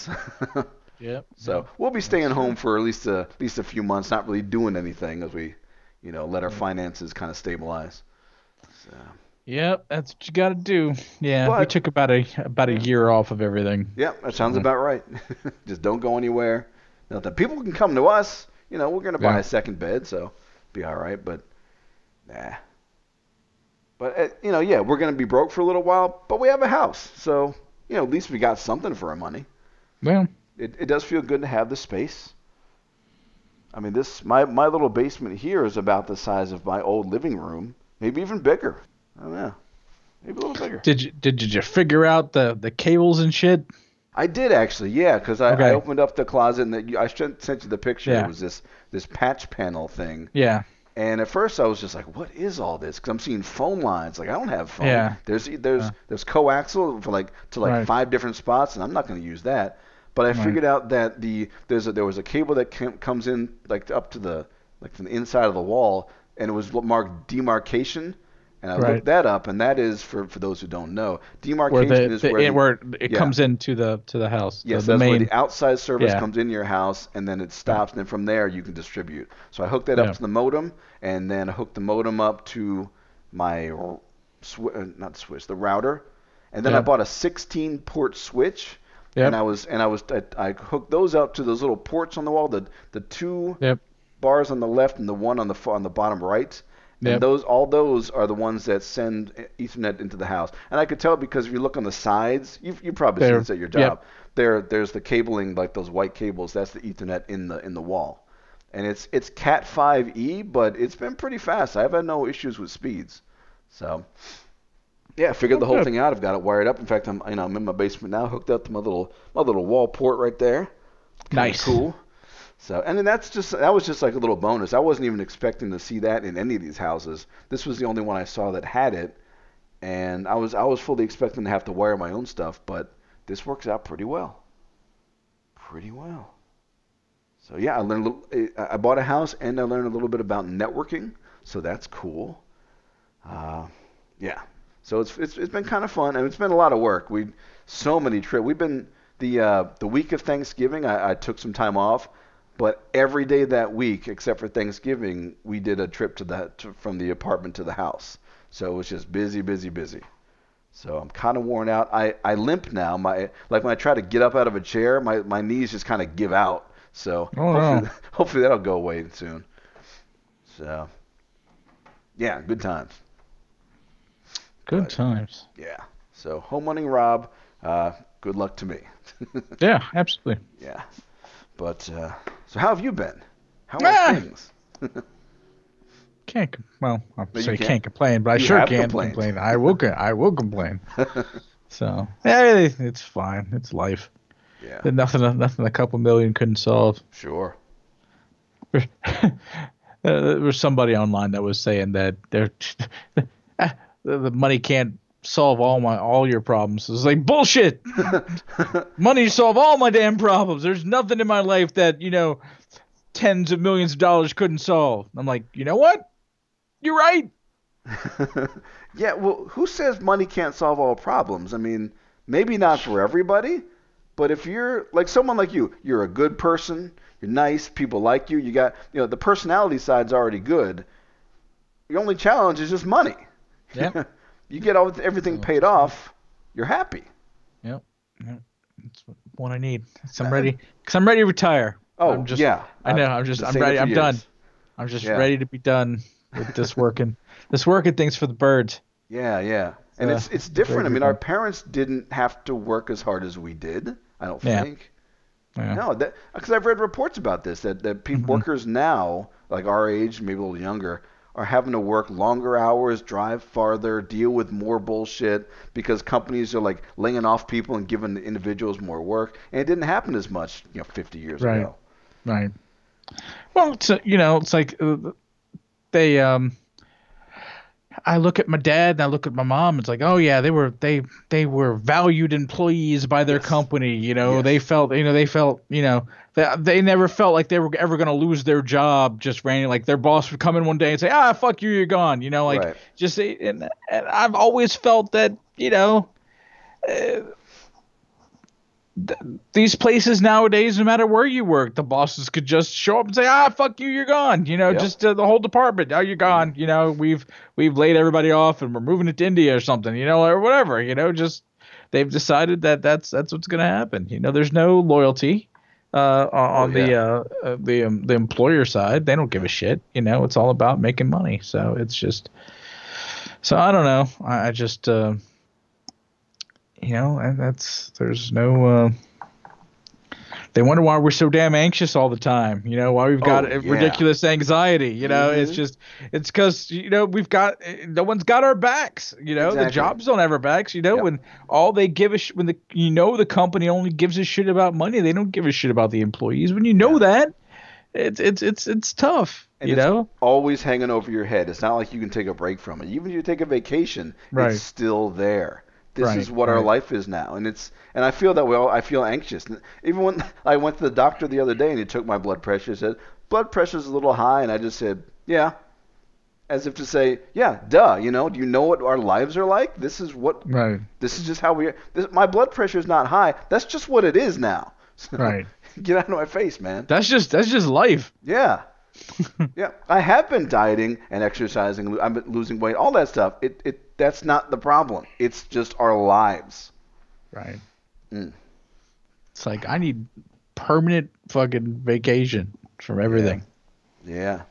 yeah. so we'll be staying home for at least a at least a few months, not really doing anything as we, you know, let our finances kind of stabilize. So, Yep, that's what you got to do. Yeah, we took about a about a year off of everything. yeah, that sounds about right. Just don't go anywhere. Now Nothing. People can come to us. You know, we're gonna buy Yeah. a second bed, so be all right. But nah. But uh, you know, yeah, we're gonna be broke for a little while, but we have a house, so you know, at least we got something for our money. Well, It, it does feel good to have the space. I mean, this my my little basement here is about the size of my old living room, maybe even bigger. I don't know, maybe a little bigger. did you did you figure out the the cables and shit? I did actually, yeah, because I, I opened up the closet and the, I sent sent you the picture. Yeah. It was this this patch panel thing, Yeah. and at first I was just like, "What is all this?" Because I'm seeing phone lines. Like I don't have phone. Yeah. There's there's Yeah. there's coaxial for like to like Right. five different spots, and I'm not going to use that. But I Right. figured out that the there's a, there was a cable that cam, comes in like up to the like from the inside of the wall, and it was marked demarcation. And I Right. looked that up, and that is for for those who don't know, Where demarcation the, is the where it, where it yeah. comes into the to the house. Yes, the, that's main. where the outside service Yeah. comes in your house, and then it stops, and then from there you can distribute. So I hooked that Yeah. up to the modem, and then I hooked the modem up to my swi- uh, not switch, the router, and then I bought a 16 port switch, Yep. and I was and I was I, I hooked those up to those little ports on the wall, the the two Yep. Bars on the left and the one on the on the bottom right. And those all those are the ones that send Ethernet into the house. And I could tell because if you look on the sides, you've you probably seen this at your yep. job. There there's the cabling like those white cables. That's the Ethernet in the in the wall. And it's it's Cat 5e, but it's been pretty fast. I've had no issues with speeds. So yeah, I figured Oh, the whole good. thing out. I've got it wired up. In fact, I'm you know I'm in my basement now, hooked up to my little my little wall port right there. Kinda Nice. Cool. So, and then that's just that was just like a little bonus. I wasn't even expecting to see that in any of these houses. This was the only one I saw that had it, and I was I was fully expecting to have to wire my own stuff, but this works out pretty well. Pretty well. So yeah, I learned a little. I I bought a house and I learned a little bit about networking, so that's cool. Uh, yeah. So it's it's, it's been kind of fun and it's been a lot of work. We so many trips. We've been the uh, the week of Thanksgiving. I, I took some time off, but every day that week except for Thanksgiving, we did a trip to the to, from the apartment to the house. So it was just busy, busy, busy. So I'm kind of worn out. I, I limp now. My like when I try to get up out of a chair, my, my knees just kind of give out. So Oh, hopefully, no. hopefully that'll go away soon. So yeah, good times. Good But- times. Yeah. So home running Rob, uh, good luck to me. Yeah, absolutely. yeah. But uh, so how have you been? How are Ah! things? Can't well, I you say can't. can't complain, but I sure can complained. complain. I will. I will complain. So yeah, it's fine. It's life. yeah. There's Nothing. Nothing. A couple million couldn't solve. Sure. There was somebody online that was saying that they're the the money can't solve all my all your problems. It's like bullshit. money solve all my damn problems. There's nothing in my life that you know tens of millions of dollars couldn't solve. I'm like, you know what? You're right. yeah, well, who says money can't solve all problems? I mean, maybe not for everybody, but if you're like someone like you, you're a good person, you're nice, people like you, you got, you know, the personality side's already good. Your only challenge is just money. Yep. you get all everything paid off, you're happy. Yep. yep. That's what I need. 'Cause I'm ready. Cause I'm ready to retire. Oh, I'm just, yeah. I know. I'm just. I'm ready. I'm years. done. I'm just Yeah. ready to be done with this working. this working thing's for the birds. Yeah, yeah. And Yeah, it's it's different. I mean, our parents didn't have to work as hard as we did. I don't Yeah. think. Yeah. No, that because I've read reports about this that that Mhm. workers now, like our age, maybe a little younger, are having to work longer hours, drive farther, deal with more bullshit because companies are like laying off people and giving the individuals more work, and it didn't happen as much, you know, 50 years Right. ago. Right. Well, it's, uh, you know, it's like uh, they. Um, I look at my dad and I look at my mom. It's like, oh yeah, they were they they were valued employees by their Yes. company. You know, Yes. they felt you know they felt you know they they never felt like they were ever gonna lose their job just randomly. Like their boss would come in one day and say, ah, fuck you, you're gone. You know, like Right. just and, and I've always felt that you know. Uh, th- these places nowadays, no matter where you work, the bosses could just show up and say, "Ah, fuck you, you're gone." You know, Yep. just uh, the whole department. Oh, you're gone. You know, we've we've laid everybody off and we're moving it to India or something. You know, or whatever. You know, just they've decided that that's that's what's gonna happen. You know, there's no loyalty uh, on, the yeah. uh, uh, the um, the employer side. They don't give a shit. You know, it's all about making money. So it's just. So I don't know. I, I just. Uh, you know, and that's there's no. Uh, they wonder why we're so damn anxious all the time. You know, why we've got Oh, yeah. ridiculous anxiety. You know, it's Mhm. just it's because you know we've got no one's got our backs. You know, the jobs don't have our backs. You know, Yep. when all they give a sh- when the you know the company only gives a shit about money, they don't give a shit about the employees. When you know that, it's it's it's it's tough. And you it's know, Always hanging over your head. It's not like you can take a break from it. Even if you take a vacation, Right. it's still there. This Right, is what our life is now, and it's and I feel that way. I feel anxious. Even when I went to the doctor the other day and he took my blood pressure, he said blood pressure's a little high, and I just said, yeah, as if to say, yeah, duh. You know, do you know what our lives are like? This is what right, this is just how we. This, my blood pressure is not high. That's just what it is now. So, right. Get out of my face, man. That's just that's just life. Yeah. yeah, I have been dieting and exercising. I've been losing weight, all that stuff. It, it, that's not the problem. It's just our lives. Right. Mm. It's like I need permanent fucking vacation from everything. Yeah.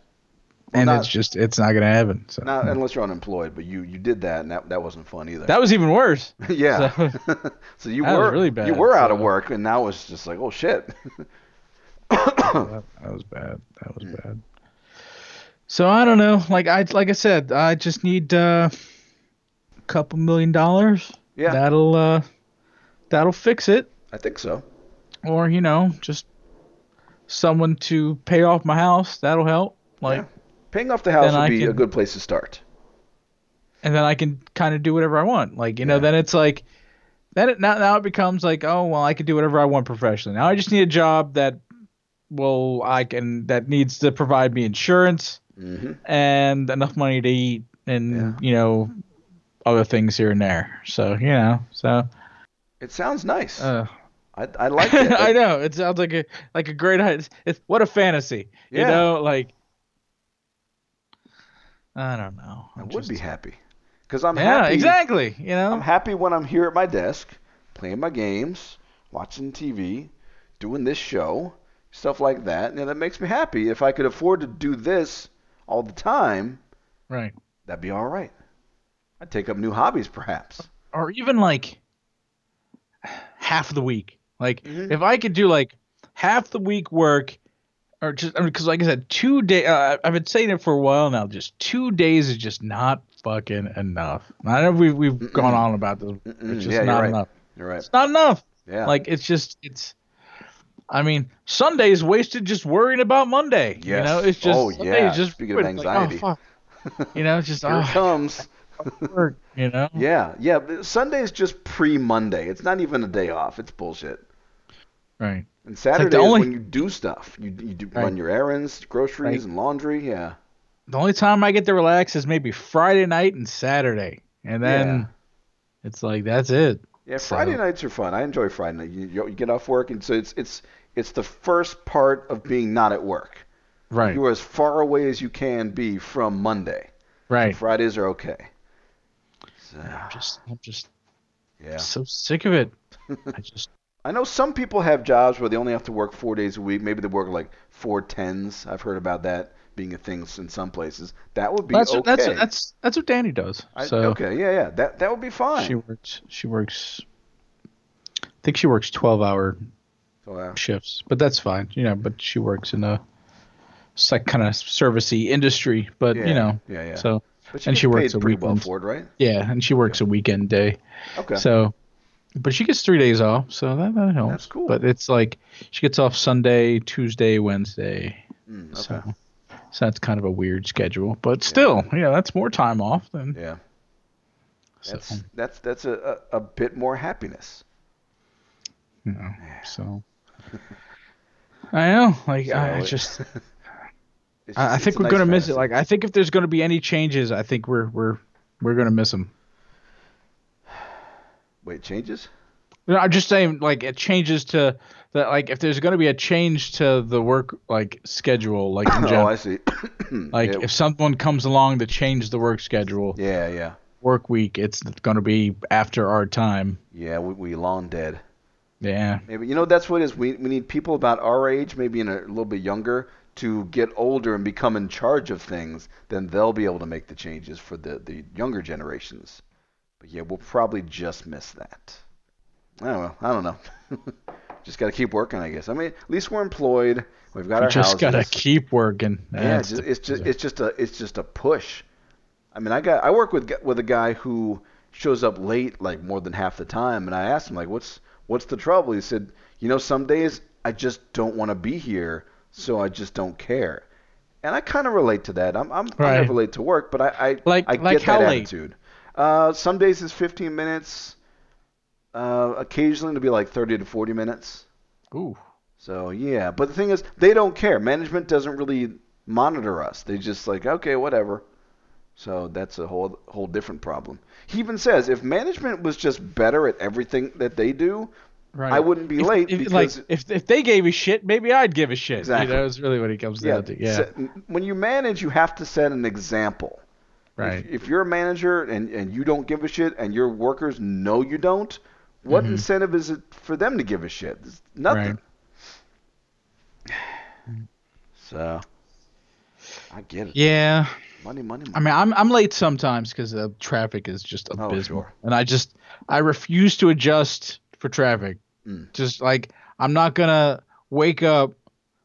and not- it's just it's not gonna happen. So Not unless you're unemployed, but you, you did that, and that, that wasn't fun either. that was even worse. yeah. so- So, you were really bad, you were out of work, and now it's just like, oh shit. that, that was bad. That was bad. So I don't know. Like I like I said, I just need uh, couple million dollars. yeah, That'll uh, that'll fix it. I think so. Or you know, just someone to pay off my house. That'll help. Like, Yeah. Paying off the house would I be a good place to start. and then I can kind of do whatever I want. Like you know, then it's like, then it now now it becomes like, oh well, I can do whatever I want professionally. Now I just need a job that will I can that needs to provide me insurance hmm and enough money to eat and Yeah. you know other things here and there. So you know, so It sounds nice. uh, I I like it. I know it sounds like a like a great. It's, it's what a fantasy. You know, like I don't know. I I'm would be happy because I'm Yeah, happy. exactly. You know, I'm happy when I'm here at my desk, playing my games, watching TV, doing this show, stuff like that. And that makes me happy. If I could afford to do this all the time, right? that'd be all right. I'd take up new hobbies, perhaps. Or even like half the week. Like Mhm. if I could do like half the week work. Or just because, like I said, two day. Uh, I've been saying it for a while now. Just two days is just not fucking enough. I know we've we've gone on about this. Mm-mm. It's just Yeah, you're not right. enough. You're right. It's not enough. Yeah. Like it's just it's. I mean, Sunday is wasted just worrying about Monday. You know, it's just Oh, Sunday yeah. just Speaking of ruined. Like, anxiety. oh. You know, it's just here oh, it comes. Work. You know. Yeah, yeah. Sunday's just pre-Monday. It's not even a day off. It's bullshit. Right. And Saturday only- is when you do stuff. You you do, Right. run your errands, groceries, Right. and laundry. Yeah. The only time I get to relax is maybe Friday night and Saturday, and then Yeah. it's like that's it. Yeah, So- Friday nights are fun. I enjoy Friday night. You, you get off work, and so it's it's it's the first part of being not at work. Right. You're as far away as you can be from Monday. Right. Fridays are okay. I'm just I'm just yeah. so sick of it. I just I know some people have jobs where they only have to work four days a week. Maybe they work like four tens. I've heard about that being a thing in some places. That would be that's okay. that's that's that's what Danny does. I- So okay, yeah, yeah. That that would be fine. she works she works. I think she works twelve hour So, uh, shifts, but that's fine. You know, but she works in a it's like kind of servicey industry, but yeah, you know, yeah, yeah. so but and gets she works a pretty well weekend. for it, right? yeah, and she works a weekend day. Okay. So, but she gets three days off, so that, that helps. That's cool. But it's like she gets off Sunday, Tuesday, Wednesday. Mm, okay. So, so that's kind of a weird schedule. But still, yeah, that's more time off than. Yeah. So, That's that's that's a, a, a bit more happiness. you know, so. I know, like So I just, It's I, I think we're gonna nice miss it. Like I think if there's gonna be any changes, I think we're we're we're gonna miss them. Wait, changes? No, I'm just saying, like it changes to that. Like if there's gonna be a change to the work like schedule, like in oh, general, I see. like yeah, if someone comes along to change the work schedule, yeah, yeah, work week, it's gonna be after our time. yeah. We, we long dead. Yeah, Maybe you know that's what it is. We we need people about our age, maybe in a little bit younger, to get older and become in charge of things. Then they'll be able to make the changes for the the younger generations. But yeah, we'll probably just miss that. I don't know. I don't know. just got to keep working, I guess. I mean, at least we're employed. We've got we our just houses. gotta keep working. Yeah, it's just, the- it's just it's just a it's just a push. I mean, I got I work with with a guy who shows up late like more than half the time, and I asked him like, "What's what's the trouble?" He said, "You know, some days I just don't want to be here, so I just don't care." And I kind of relate to that. I'm I'm, I'm never late to work, but I I, Like- I like get that late? attitude. Uh, some days it's 15 minutes. Uh, occasionally it'll be like 30 to 40 minutes. Ooh, So yeah, but the thing is, they don't care. Management doesn't really monitor us. They just like, okay, whatever. So that's a whole whole different problem. He even says if management was just better at everything that they do, right. I wouldn't be If- late if, because like if if they gave a shit, maybe I'd give a shit. Exactly. You know, it's really what it comes yeah, down to. Yeah, se- when you manage, you have to set an example. right. If, if you're a manager and and you don't give a shit, and your workers know you don't, what Mhm. incentive is it for them to give a shit? There's nothing. Right. So I get it. Yeah. Money, money, money. I mean, I'm I'm late sometimes because the traffic is just Oh, abysmal, sure. and I just I refuse to adjust for traffic. Mm. Just like I'm not gonna wake up.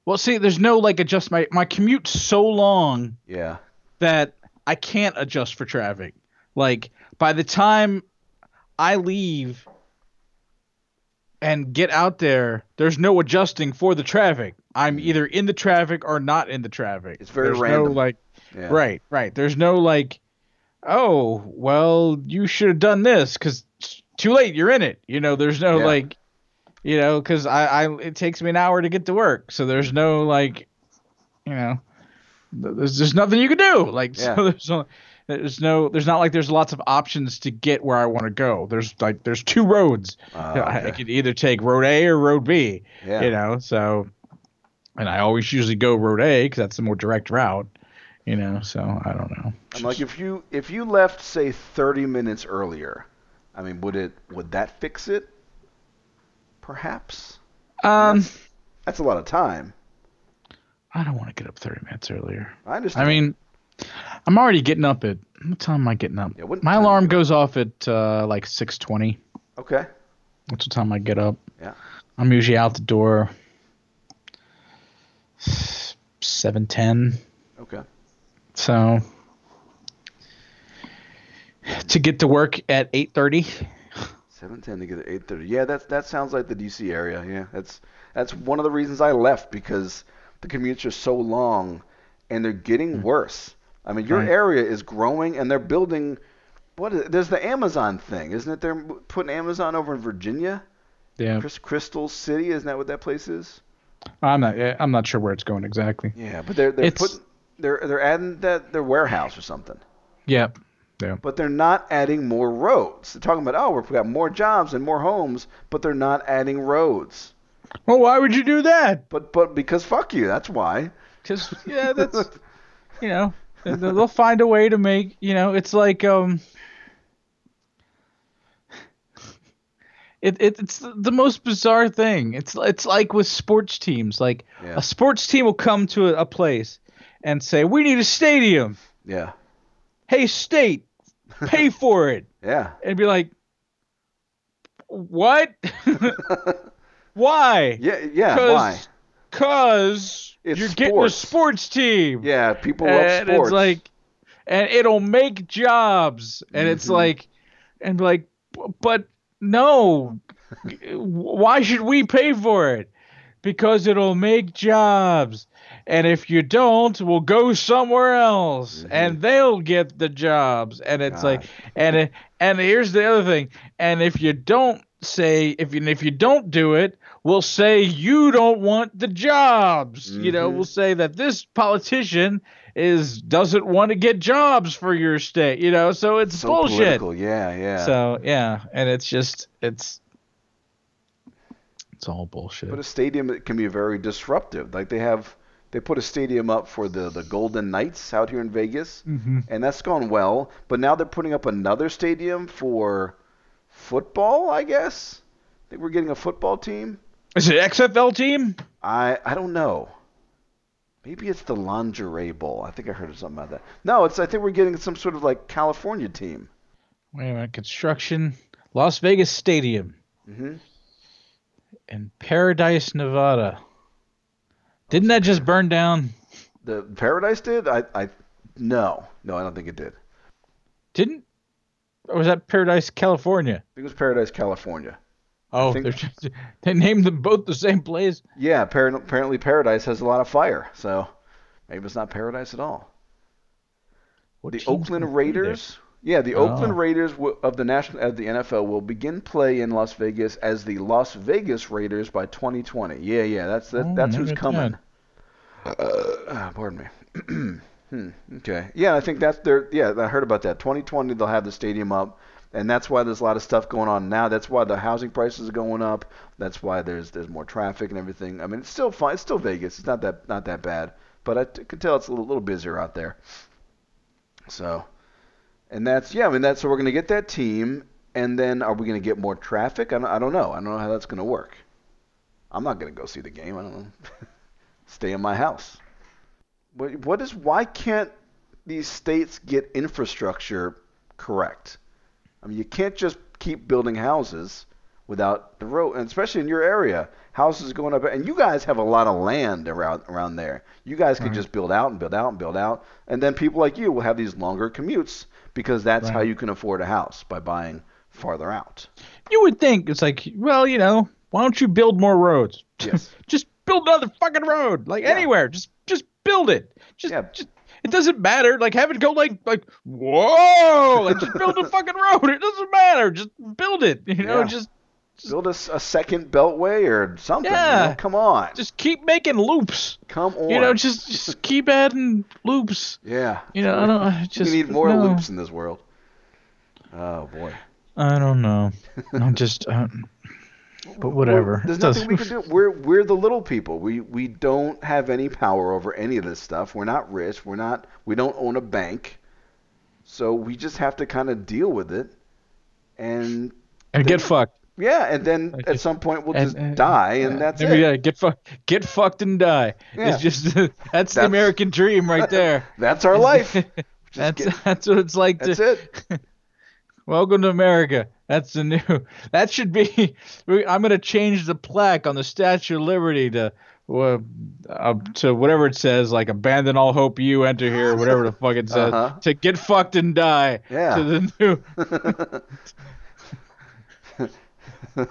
Well, see, there's no like adjust my my commute's so long yeah. that I can't adjust for traffic. Like by the time I leave and get out there, there's no adjusting for the traffic. I'm either in the traffic or not in the traffic. Mm. It's very there's random. No, like Yeah. Right, right. There's no like, oh, well, you should have done this because too late. You're in it. You know, there's no Yeah. like, you know, because I, I, it takes me an hour to get to work. So there's no like, you know, there's there's nothing you can do. Like, Yeah. so there's no, there's no there's not like there's lots of options to get where I want to go. There's like there's two roads. Oh, I, I could either take road A or road B. Yeah. You know, so and I always usually go road A because that's the more direct route. You know, so I don't know. I'm like, if you if you left, say, 30 minutes earlier, I mean, would it would that fix it? Perhaps. Um, That's a lot of time. I don't want to get up 30 minutes earlier. I understand. I mean, I'm already getting up at what time am I getting up? Yeah, what My alarm goes off at uh, like 6:20. okay. That's the time I get up. Yeah. I'm usually out the door 7:10. Okay. So to get to work at 8:30. 7:10 to get at 8:30. Yeah, that's that sounds like the DC area. Yeah, that's that's one of the reasons I left because the commutes are so long and they're getting hmm. worse. I mean, your Right. area is growing and they're building. What is, there's the Amazon thing, isn't it? They're putting Amazon over in Virginia, Yeah. Chris, Crystal City. Isn't that what that place is? I'm not yeah, I'm not sure where it's going exactly. Yeah, but they're they're It's- putting they're they're adding that their warehouse or something. Yep. Yeah. But they're not adding more roads. They're talking about oh we've got more jobs and more homes, but they're not adding roads. Well, why would you do that? But but because fuck you, that's why. Cuz yeah, that's you know, they- they'll find a way to make, you know, it's like um it, it it's the most bizarre thing. It's it's like with sports teams. Like Yeah. a sports team will come to a, a place and say, "We need a stadium. Yeah. Hey, state, pay for it." Yeah. And be like, "What? Why?" Yeah. Yeah. Why? Cause It's you're getting a sports. sports team. Yeah. People love and sports. it's like, and it'll make jobs, and it's Mhm. like, and be like, but no, why should we pay for it? Because it'll make jobs, and if you don't, we'll go somewhere else, Mhm. and they'll get the jobs, and it's like, and it, and here's the other thing, and if you don't say if you if you don't do it, we'll say you don't want the jobs. You know, Mhm. we'll say that this politician is doesn't want to get jobs for your state. You know, so it's so bullshit. political. Yeah. Yeah. So yeah, and it's just it's it's all bullshit. but a stadium can be very disruptive. Like they have, they put a stadium up for the the Golden Knights out here in Vegas. mm-hmm. and that's gone well. But now they're putting up another stadium for football, I guess. I think we're getting a football team. Is it XFL team? I I don't know. Maybe it's the lingerie bowl. I think I heard something about that. No, it's I think we're getting some sort of like California team. Wait a minute, construction, Las Vegas Stadium hmm in Paradise, Nevada. Didn't that just burn down? The Paradise did. I I no no I don't think it did. Didn't? Or was that Paradise, California? I think it was Paradise, California. Oh, think- just, they named them both the same place. Yeah, appar- apparently Paradise has a lot of fire, so maybe it's not Paradise at all. What the Oakland Raiders. Yeah, the Oh. Oakland Raiders of the national of the NFL will begin play in Las Vegas as the Las Vegas Raiders by 2020. Yeah, yeah, that's that, Oh, that's who's coming. Uh, pardon me. hmm, okay. Yeah, I think that's their. Yeah, I heard about that. 2020 they'll have the stadium up, and that's why there's a lot of stuff going on now. That's why the housing prices are going up. That's why there's there's more traffic and everything. I mean, it's still fine. It's still Vegas. It's not that not that bad, but I t- could tell it's a little, little busier out there. So, and that's yeah. I mean, that's so we're gonna get that team, and then are we gonna get more traffic? I don't, I don't know. I don't know how that's gonna work. I'm not gonna go see the game. I don't know. Stay in my house. What what is why can't these states get infrastructure correct? I mean, you can't just keep building houses without the road, and especially in your area, houses going up. And you guys have a lot of land around around there. You guys could Right. just build out and build out and build out, and then people like you will have these longer commutes because that's how you can afford a house by buying farther out. You would think it's like, well, you know, why don't you build more roads? Yes. just build another fucking road, like Yeah. anywhere. Just just build it. Just, Yeah. just it doesn't matter. Like have it go like like whoa, like just build a fucking road. It doesn't matter. Just build it. You know, Yeah. just build us a, second beltway or something. Yeah. You know? Come on. Just keep making loops. Come on. You know, just just keep adding loops. yeah. You know, I don't I just we need more no. loops in this world. Oh boy. I don't know. I'm just. Uh, but whatever. Well, there's nothing we can do. We're we're the little people. We we don't have any power over any of this stuff. We're not rich. We're not. We don't own a bank. So we just have to kind of deal with it, and and get fucked. yeah, and then at some point we'll And- just and- die, and that's it. Yeah, get fucked. Get fucked and die. Yeah. It's just that's, the American dream right there. That's our life. That's get- that's what it's like that's to. it. Welcome to America. That's the new. That should be. I'm gonna change the plaque on the Statue of Liberty to. Uh, uh, to whatever it says, like abandon all hope, you enter here, whatever the fuck it says, Uh-huh. to get fucked and die. Yeah. To the new.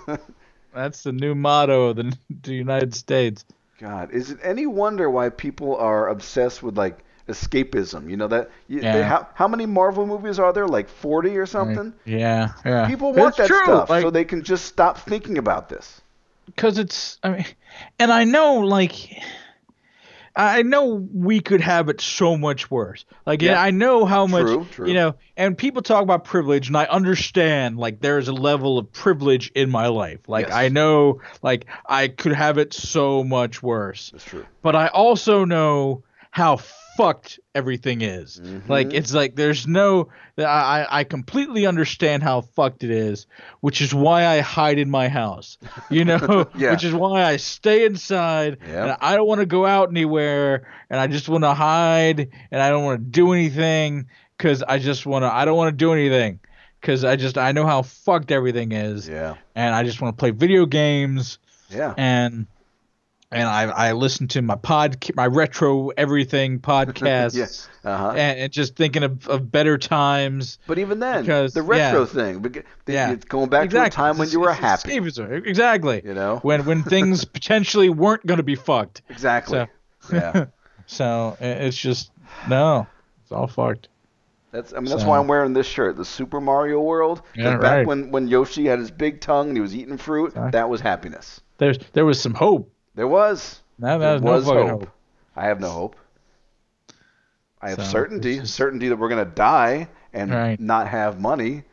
That's the new motto of the, the United States. God, is it any wonder why people are obsessed with like escapism? You know that. You, they- Yeah. how, how many Marvel movies are there? Like 40 or something. Yeah, yeah. People want It's that true, stuff like, so they can just stop thinking about this. because it's I mean, and I know like I know we could have it so much worse. Like Yeah. I know how much True, true. you know, and people talk about privilege, and I understand like there is a level of privilege in my life. Like Yes. I know like I could have it so much worse, That's true. but I also know how fucked everything is. Mm-hmm. Like it's like there's no I I completely understand how fucked it is, which is why I hide in my house. You know, Yeah. which is why I stay inside Yep. and I don't want to go out anywhere and I just want to hide and I don't want to do anything cuz I just want to I don't want to do anything cuz I just I know how fucked everything is Yeah. and I just want to play video games Yeah. and and I I listen to my pod my retro everything podcast Yes. Uh huh. and, and just thinking of, of better times. But even then, Because- the retro yeah. thing, bec- the- Yeah. it's going back to a time when It's- you were it's happy. escapism. Exactly. You know. When when things potentially weren't going to be fucked. Exactly. So- yeah. So it's just no, it's all fucked. That's I mean that's So- why I'm wearing this shirt, the Super Mario World. Yeah, back right. when when Yoshi had his big tongue and he was eating fruit, Sorry. that was happiness. There's there was some hope. There was. Now There no was hope. hope. I have no hope. I have So, certainty, just- certainty that we're gonna die and Right. not have money.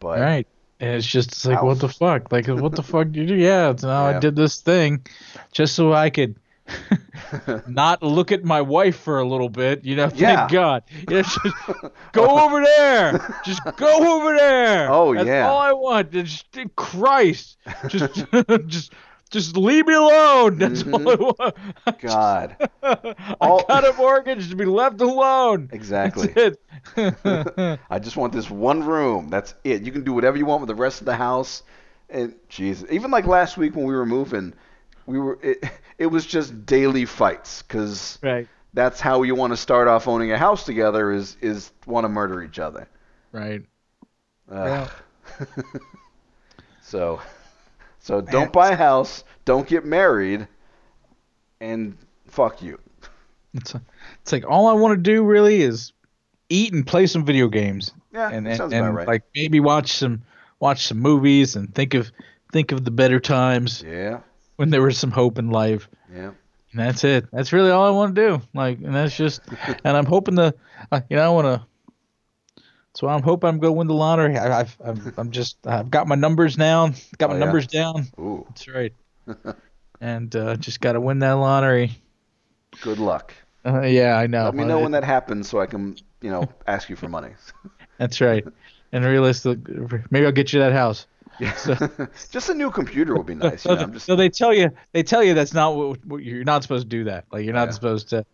But Right. And it's just it's like what the fuck? Like what the fuck did you do? Yeah, so now Yeah. I did this thing just so I could not look at my wife for a little bit, you know, thank Yeah. God. Know, just go over there. Just go over there. Oh, yeah. That's yeah. all I want. Just Christ. Just just just leave me alone. That's all I mm-hmm. want. God, I All- got a mortgage to be left alone. exactly. That's it. I just want this one room. That's it. You can do whatever you want with the rest of the house. And jeez, even like last week when we were moving, we were it, it was just daily fights because right. that's how you want to start off owning a house together is is want to murder each other. Right. Ugh. so so don't buy a house, don't get married, and fuck you. It's it's like all I want to do really is eat and play some video games Yeah, and and, and right. like maybe watch some watch some movies and think of think of the better times yeah, when there was some hope in life. yeah. And that's it. That's really all I want to do. Like, and that's just, and I'm hoping to, uh, you know, I want to. So I'm hoping I'm going to win the lottery. I, I've, I'm, I'm just, I've got my numbers now. Got my Oh, yeah? numbers down. Ooh, That's right. and uh, just got to win that lottery. good luck. Uh, yeah, I know. Let me know when that happens so I can, you know, ask you for money. That's right. And realistic, maybe I'll get you that house. Yeah. just a new computer would be nice. so, You know, I'm just, so they tell you, they tell you that's not what, what you're not supposed to do that. Like you're not Yeah. supposed to.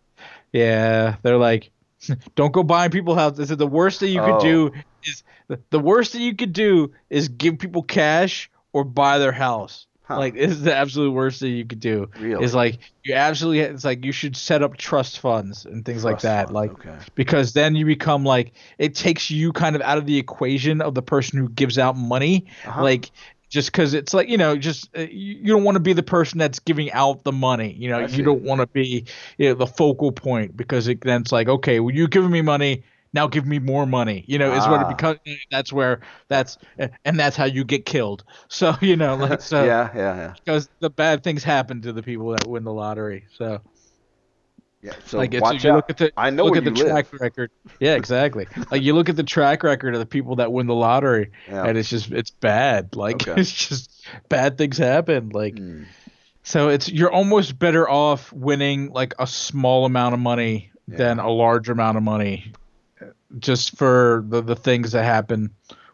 Yeah, they're like, don't go buying people houses. The worst thing you could Oh. do is the, worst thing you could do is give people cash or buy their house. Huh. Like this is the absolute worst thing you could do. Really? Is like you absolutely it's like you should set up trust funds and things like that. fund, Like okay. because then you become like it takes you kind of out of the equation of the person who gives out money. Uh-huh. Like just because it's like you know just uh, you, you don't want to be the person that's giving out the money. You know you don't want to be you know, the focal point because it, then it's like okay, well you're giving me money. now give me more money you know is what it Ah. becomes that's where that's and that's how you get killed so you know like so yeah, yeah, yeah. because the bad things happen to the people that win the lottery so Yeah. So like watch you out. look at the I know look at the live. track record yeah exactly like you look at the track record of the people that win the lottery Yeah. and it's just it's bad like Okay. it's just bad things happen like Hmm. so it's you're almost better off winning like a small amount of money than a large amount of money just for the the things that happen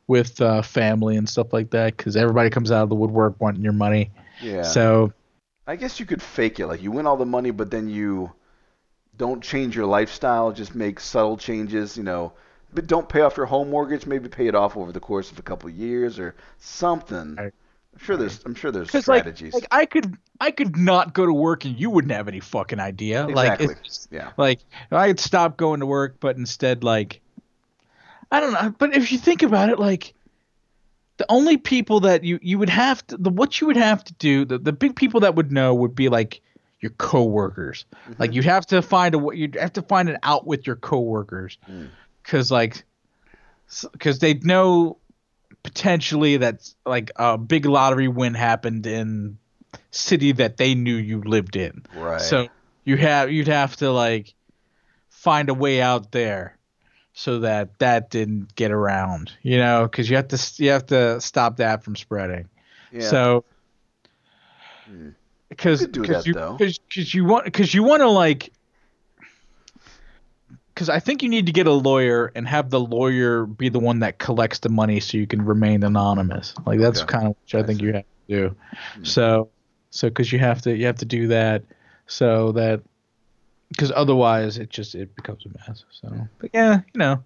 with uh, family and stuff like that because everybody comes out of the woodwork wanting your money Yeah. so I guess you could fake it. Like you win all the money, but then you don't change your lifestyle. Just make subtle changes. You know, but don't pay off your home mortgage. Maybe pay it off over the course of a couple of years or something. I'm sure there's. I'm sure there's because like, strategies. like I could I could not go to work and you wouldn't have any fucking idea exactly. like just, yeah. like I could stop going to work but instead like I don't know but if you think about it like the only people that you you would have to the what you would have to do the, the big people that would know would be like your coworkers like you have to find a you have to find an out with your coworkers Mm. because like because they know potentially that like a big lottery win happened in city that they knew you lived in Right. so you have you'd have to like find a way out there so that that didn't get around, you know, because you have to you have to stop that from spreading. yeah. So Hmm. Because because you because you want because you want to like because I think you need to get a lawyer and have the lawyer be the one that collects the money so you can remain anonymous. Like that's Okay. kind of what I I think see. you have to do. Hmm. So so because you have to you have to do that so that because otherwise it just it becomes a mess. So but yeah, you know,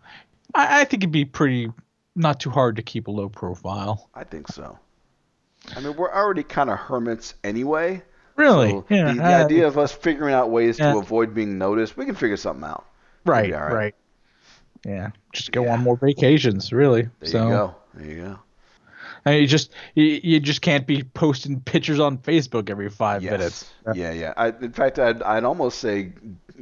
I, I think it'd be pretty not too hard to keep a low profile. I think so. I mean, we're already kind of hermits anyway. Really? So yeah. the, the I- idea of us figuring out ways Yeah. to avoid being noticed, we can figure something out. right, right. right. Yeah, just go Yeah. on more vacations, really. There so you go. There you go. I mean, you just you, you just can't be posting pictures on Facebook every five Yes. minutes. Yeah, yeah. I, in fact, I'd, I'd almost say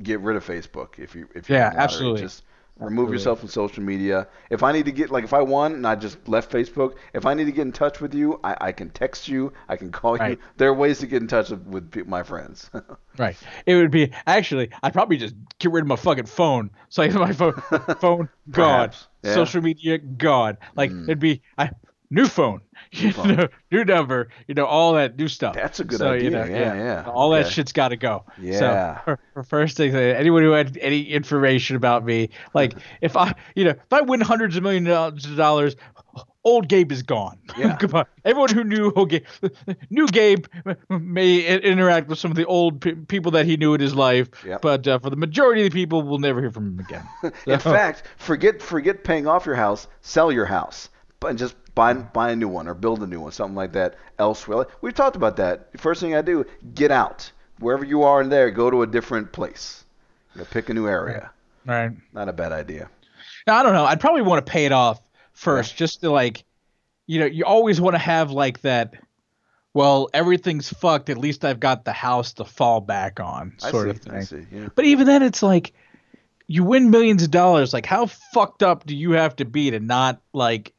get rid of Facebook if you if you Yeah, absolutely. lottery. Absolutely. Remove yourself from social media. If I need to get like if I won and I just left Facebook, if I need to get in touch with you, I, I can text you, I can call Right. you. There are ways to get in touch with, with my friends. Right. It would be actually I'd probably just get rid of my fucking phone. So like my phone phone gone. Yeah. Social media gone. Like Mm. it'd be I new phone. You phone. know, new number, you know, all that new stuff. That's a good So, you idea. know, yeah, yeah. All that Okay. shit's got to go. Yeah. So for, for first thing, anyone who had any information about me, like if I, you know, if I win hundreds of millions of dollars, old Gabe is gone. Yeah. Goodbye. Everyone who knew old Gabe, new Gabe may interact with some of the old pe- people that he knew in his life, Yep. but uh, for the majority of the people, we'll never hear from him again. In fact, forget forget paying off your house, sell your house, and just buy buy a new one or build a new one, something like that elsewhere. We've talked about that. First thing I do, get out wherever you are in there, go to a different place. You know, pick a new area. Right. Not a bad idea. Now, I don't know. I'd probably want to pay it off first, just to like, you know, you always want to have like that. Well, everything's fucked. At least I've got the house to fall back on, sort see. of thing. See. Yeah. But even then, it's like you win millions of dollars. Like, how fucked up do you have to be to not like?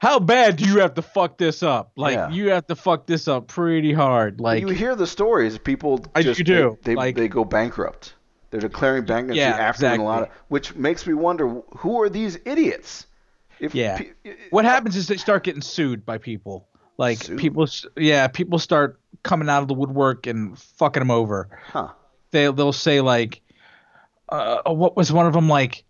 How bad do you have to fuck this up? Like, Yeah. you have to fuck this up pretty hard. Like, you hear the stories. People I- just you do, They, they, like- they go bankrupt. They're declaring bankruptcy Yeah, after winning a lot of, which makes me wonder who are these idiots? If Yeah. pe- what happens is they start getting sued by people. Like Sued? people, yeah, people start coming out of the woodwork and fucking them over. Huh. They they'll say like, uh, what was one of them like?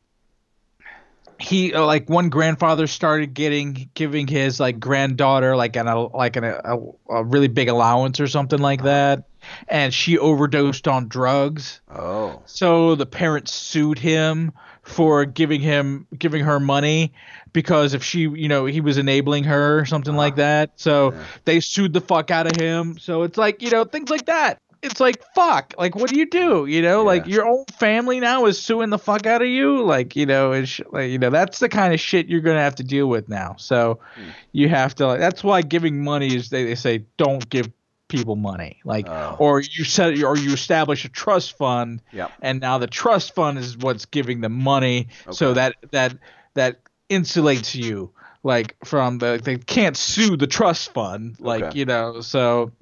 He uh, like one grandfather started getting giving his like granddaughter like an a, like an, a, a really big allowance or something like that, and she overdosed on drugs. Oh. So the parents sued him for giving him giving her money because if she, you know, he was enabling her or something like that. So Yeah. they sued the fuck out of him. So it's like, you know, things like that. It's like fuck. Like what do you do? You know, like your own family now is suing the fuck out of you. Like you know, and sh- like you know, that's the kind of shit you're gonna have to deal with now. So Hmm. you have to. Like, that's why giving money is they, they say don't give people money like Oh. or you set or you establish a trust fund Yep. and now the trust fund is what's giving them money so that that that insulates you like from the they can't sue the trust fund like Okay. you know so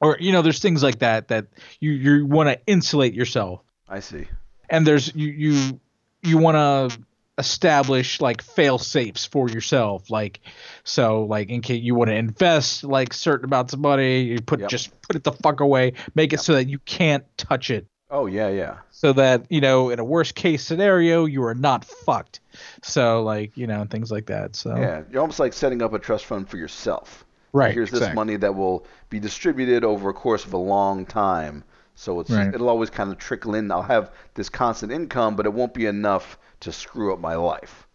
or you know there's things like that that you you want to insulate yourself I see. and there's you you you want to establish like fail safes for yourself like so like in case you want to invest like certain amounts of money you put Yep. just put it the fuck away make it so that you can't touch it Oh yeah, yeah. so that you know in a worst case scenario you are not fucked so like you know things like that so Yeah, you're almost like setting up a trust fund for yourself. Right Here's this money that will be distributed over a course of a long time. So it's Right. it'll always kind of trickle in. I'll have this constant income, but it won't be enough to screw up my life.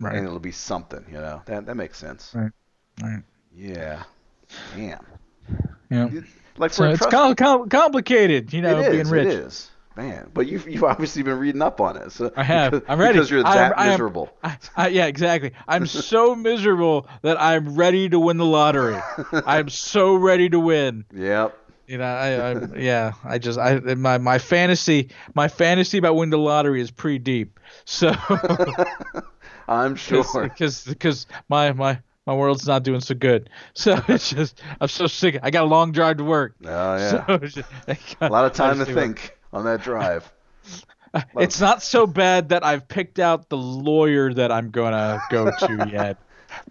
right And it'll be something, you know. That that makes sense. Right. right Yeah. Damn. yeah Like for so it's com- com- complicated you know it is, being rich It is. Man, but you've you've obviously been reading up on it. So I have. because, I'm ready. because you're I am- that I am- miserable. I, I, yeah, exactly. I'm so miserable that I'm ready to win the lottery. I'm so ready to win. Yep. You know, I, I yeah, I just I my my fantasy my fantasy about winning the lottery is pretty deep. So I'm sure. because because my my my world's not doing so good. So it's just I'm so sick. I got a long drive to work. Oh yeah. So just- I a lot of time to think on that drive. It's not so bad that I've picked out the lawyer that I'm gonna go to yet.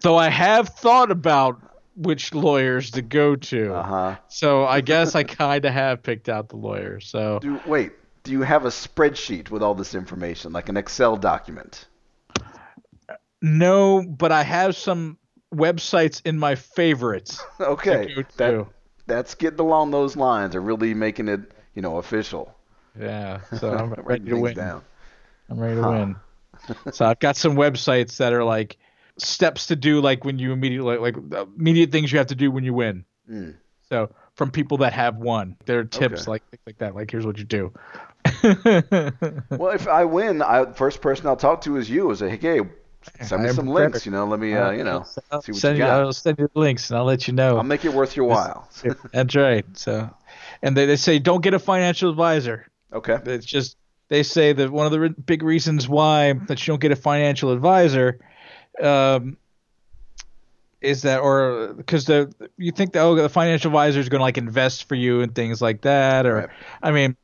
Though I have thought about which lawyers to go to. Uh huh. So I guess I kind of have picked out the lawyer. So Do wait. Do you have a spreadsheet with all this information, like an Excel document? no, but I have some websites in my favorites. Okay. That that's getting along those lines. Are really making it, you know, official. Yeah. So I'm ready to win. down. I'm ready to Huh. win. so I've got some websites that are like steps to do, like when you immediately like immediate things you have to do when you win. Mm. So from people that have won, there are tips Okay. like things like that. Like here's what you do. Well, if I win, I first person I'll talk to is you. Is like, hey, send me some links. You know, let me, uh, you know, I'll see what send you got. I'll send you the links and I'll let you know. I'll make it worth your while. That's right. So, and they, they say don't get a financial advisor. Okay. It's just they say that one of the re- big reasons why that you don't get a financial advisor um, is that or because the you think that oh the financial advisor is going to like invest for you and things like that or Right. I mean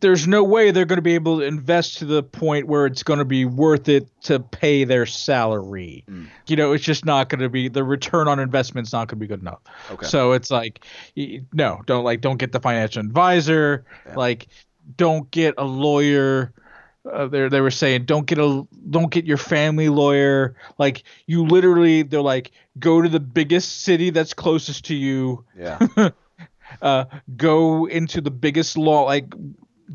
there's no way they're going to be able to invest to the point where it's going to be worth it to pay their salary. Mm. You know, it's just not going to be the return on investment's not going to be good enough. Okay. So it's like, no, don't like, don't get the financial advisor. Yeah. Like, don't get a lawyer. Uh, they they were saying don't get a don't get your family lawyer. Like you literally, they're like go to the biggest city that's closest to you. yeah. Uh, go into the biggest law like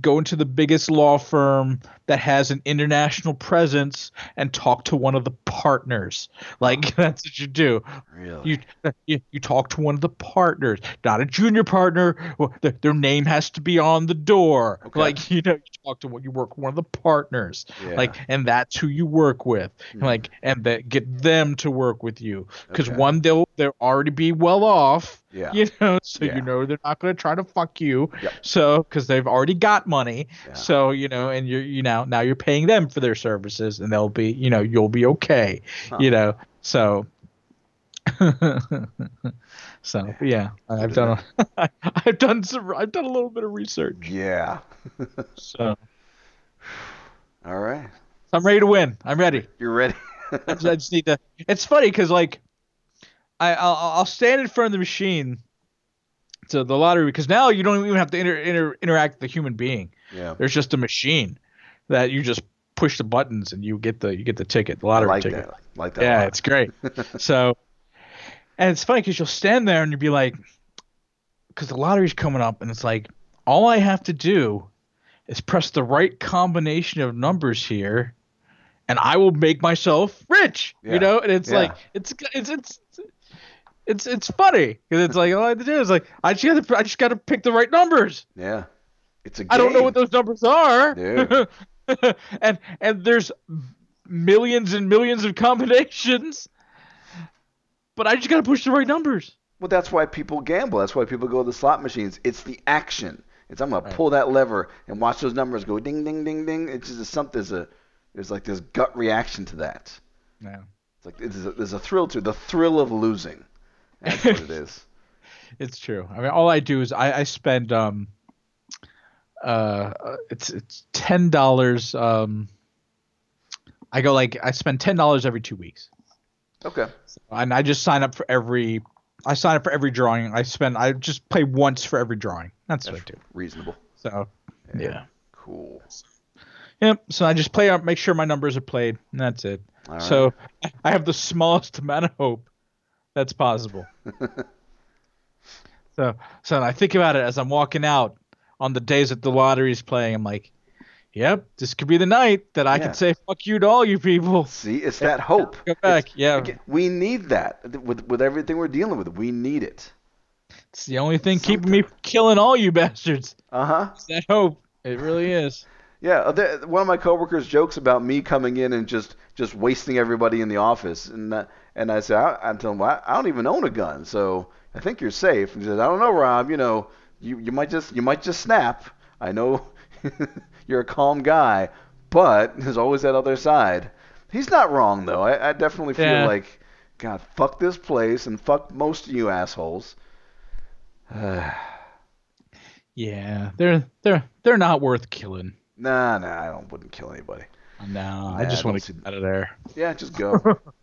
go into the biggest law firm that has an international presence and talk to one of the partners. Like that's what you do. Really. You, you you talk to one of the partners, not a junior partner. Well, their, their name has to be on the door. Okay. Like you know, you talk to what you work with one of the partners. Yeah. Like, and that's who you work with. Hmm. Like, and that get them to work with you because Okay. one they'll they'll already be well off. Yeah. You know, so Yeah. you know they're not going to try to fuck you. Yep. So because they've already got money. Yeah. So you know, and you're you know now you're paying them for their services, and they'll be you know you'll be okay. Huh. You know, so. so yeah, I've done a, I've done some I've done a little bit of research. Yeah. So All right. I'm ready to win. I'm ready. You're ready. I just need to. It's funny because like, I I'll, I'll stand in front of the machine to the lottery because now you don't even have to inter, inter, interact with a human being. yeah. There's just a machine that you just push the buttons and you get the you get the ticket, the I lottery like ticket. that. I like that. Yeah, it's great. so, and it's funny because you'll stand there and you'll be like, because the lottery's coming up, and it's like, all I have to do is press the right combination of numbers here, and I will make myself rich. Yeah. You know, and it's Yeah. like it's it's it's. It's it's funny because it's like all I have to do is like I just got to I just got to pick the right numbers. Yeah. It's a game. I don't know what those numbers are. Dude. and and there's millions and millions of combinations. But I just gotta push the right numbers. Well, that's why people gamble. That's why people go to the slot machines. It's the action. It's I'm gonna Right. pull that lever and watch those numbers go ding ding ding ding. It's just something. There's a there's like this gut reaction to that. Yeah. It's like there's a, there's a thrill to it. the thrill of losing. That's what it is. It's true. I mean, all I do is I, I spend um, uh, it's it's ten dollars. Um, I go like I spend ten dollars every two weeks, Okay. and I just sign up for every. I sign up for every drawing. I spend. I just play once for every drawing. That's what I do. Reasonable. So, yeah. Cool. Yep. So I just play up, make sure my numbers are played, and that's it. Right. So I have the smallest amount of hope that's possible. so so I think about it as I'm walking out on the days that the lottery's playing. I'm like, yep, this could be the night that I Yeah. can say fuck you to all you people. See, it's that hope. Go back. It's- yeah, we need that with with everything we're dealing with. We need it. it's the only thing keeping me from killing all you bastards. Uh huh. It's that hope. It really is. Yeah, uh, one of my coworkers jokes about me coming in and just just wasting everybody in the office, and uh, and I said, I, I tell him, well, I, don't even own a gun, so I think you're safe. And He says, I don't know, Rob. You know, you you might just you might just snap. I know you're a calm guy, but there's always that other side. He's not wrong though. I, I definitely feel Yeah. like, God, fuck this place and fuck most of you assholes. Yeah, they're they're they're not worth killing. Nah, nah, I don't wouldn't kill anybody. No, I just I want to get out of there. Yeah, just go.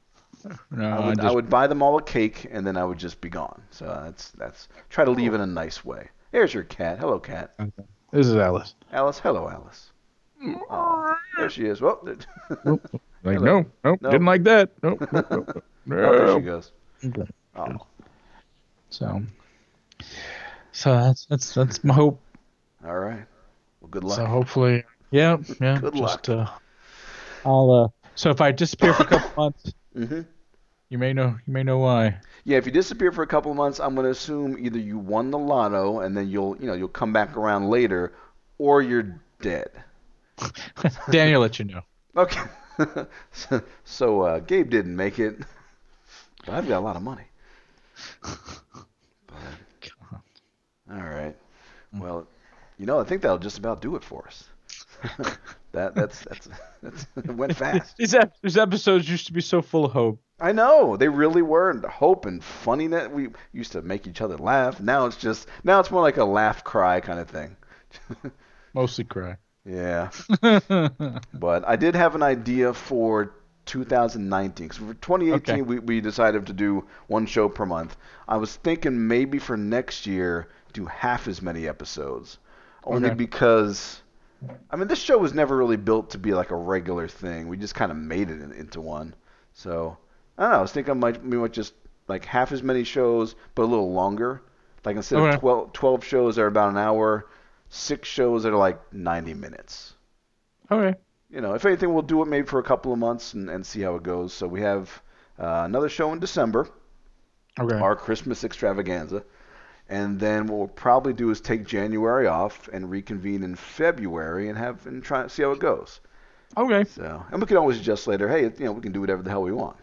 No, I would, I, just, would buy them all a cake and then I would just be gone. So that's that's try to leave in a nice way. Here's your cat. Hello, cat. This is Alice. Alice. Hello, Alice. Aw, there she is. There- Like Hello. no, nope, No. didn't like that. Nope, nope, nope, oh, there she goes. Okay. Oh, So, so that's that's that's my hope. all right. Well, good luck. So hopefully, yeah, yeah. Good just, Uh, I'll uh. So if I disappear for a couple months, hmm you may know you may know why. Yeah, if you disappear for a couple of months, I'm going to assume either you won the lotto and then you'll you know you'll come back around later, or you're dead. Daniel let you know. Okay. so so uh, Gabe didn't make it, but I've got a lot of money. But, all right. Well, you know, I think that'll just about do it for us. that that's that's that's it went fast. These these episodes used to be so full of hope. I know they really were and hope and funniness. We used to make each other laugh. Now it's just now it's more like a laugh cry kind of thing. Mostly cry. yeah. But I did have an idea for 2019 because for 2018 Okay. we, we decided to do one show per month. I was thinking maybe for next year do half as many episodes, only Okay. because I mean this show was never really built to be like a regular thing. We just kind of made it in, into one. So I don't know. I was thinking I might we might just like half as many shows but a little longer. Like instead Okay. of 12, 12 shows that are about an hour, six shows that are like 90 minutes Okay. you know, if anything, we'll do it maybe for a couple of months and, and see how it goes. So we have uh, another show in December, Okay. our Christmas extravaganza, and then what we'll probably do is take January off and reconvene in February and have and try see how it goes. Okay. So, and we can always adjust later. Hey, you know, we can do whatever the hell we want.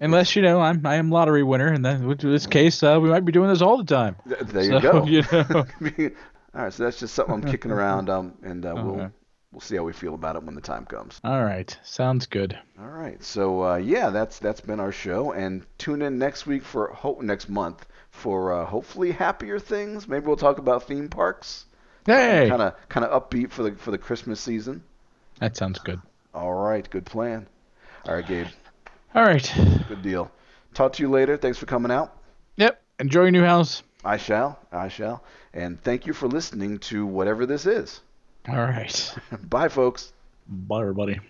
Unless you know I'm I am lottery winner, and then in this case uh, we might be doing this all the time. There you So, go. you know. All right, so that's just something I'm kicking around, um, and uh, we'll we'll see how we feel about it when the time comes. All right. Sounds good. All right. So uh, yeah, that's that's been our show, and tune in next week for hope next month for uh, hopefully happier things. Maybe we'll talk about theme parks. Hey. Kind of kind of upbeat for the for the Christmas season. That sounds good. All right. Good plan. All right, Gabe. All right. Good deal. Talk to you later. Thanks for coming out. Yep. Enjoy your new house. I shall. I shall. And thank you for listening to whatever this is. All right. Bye, folks. Bye, everybody.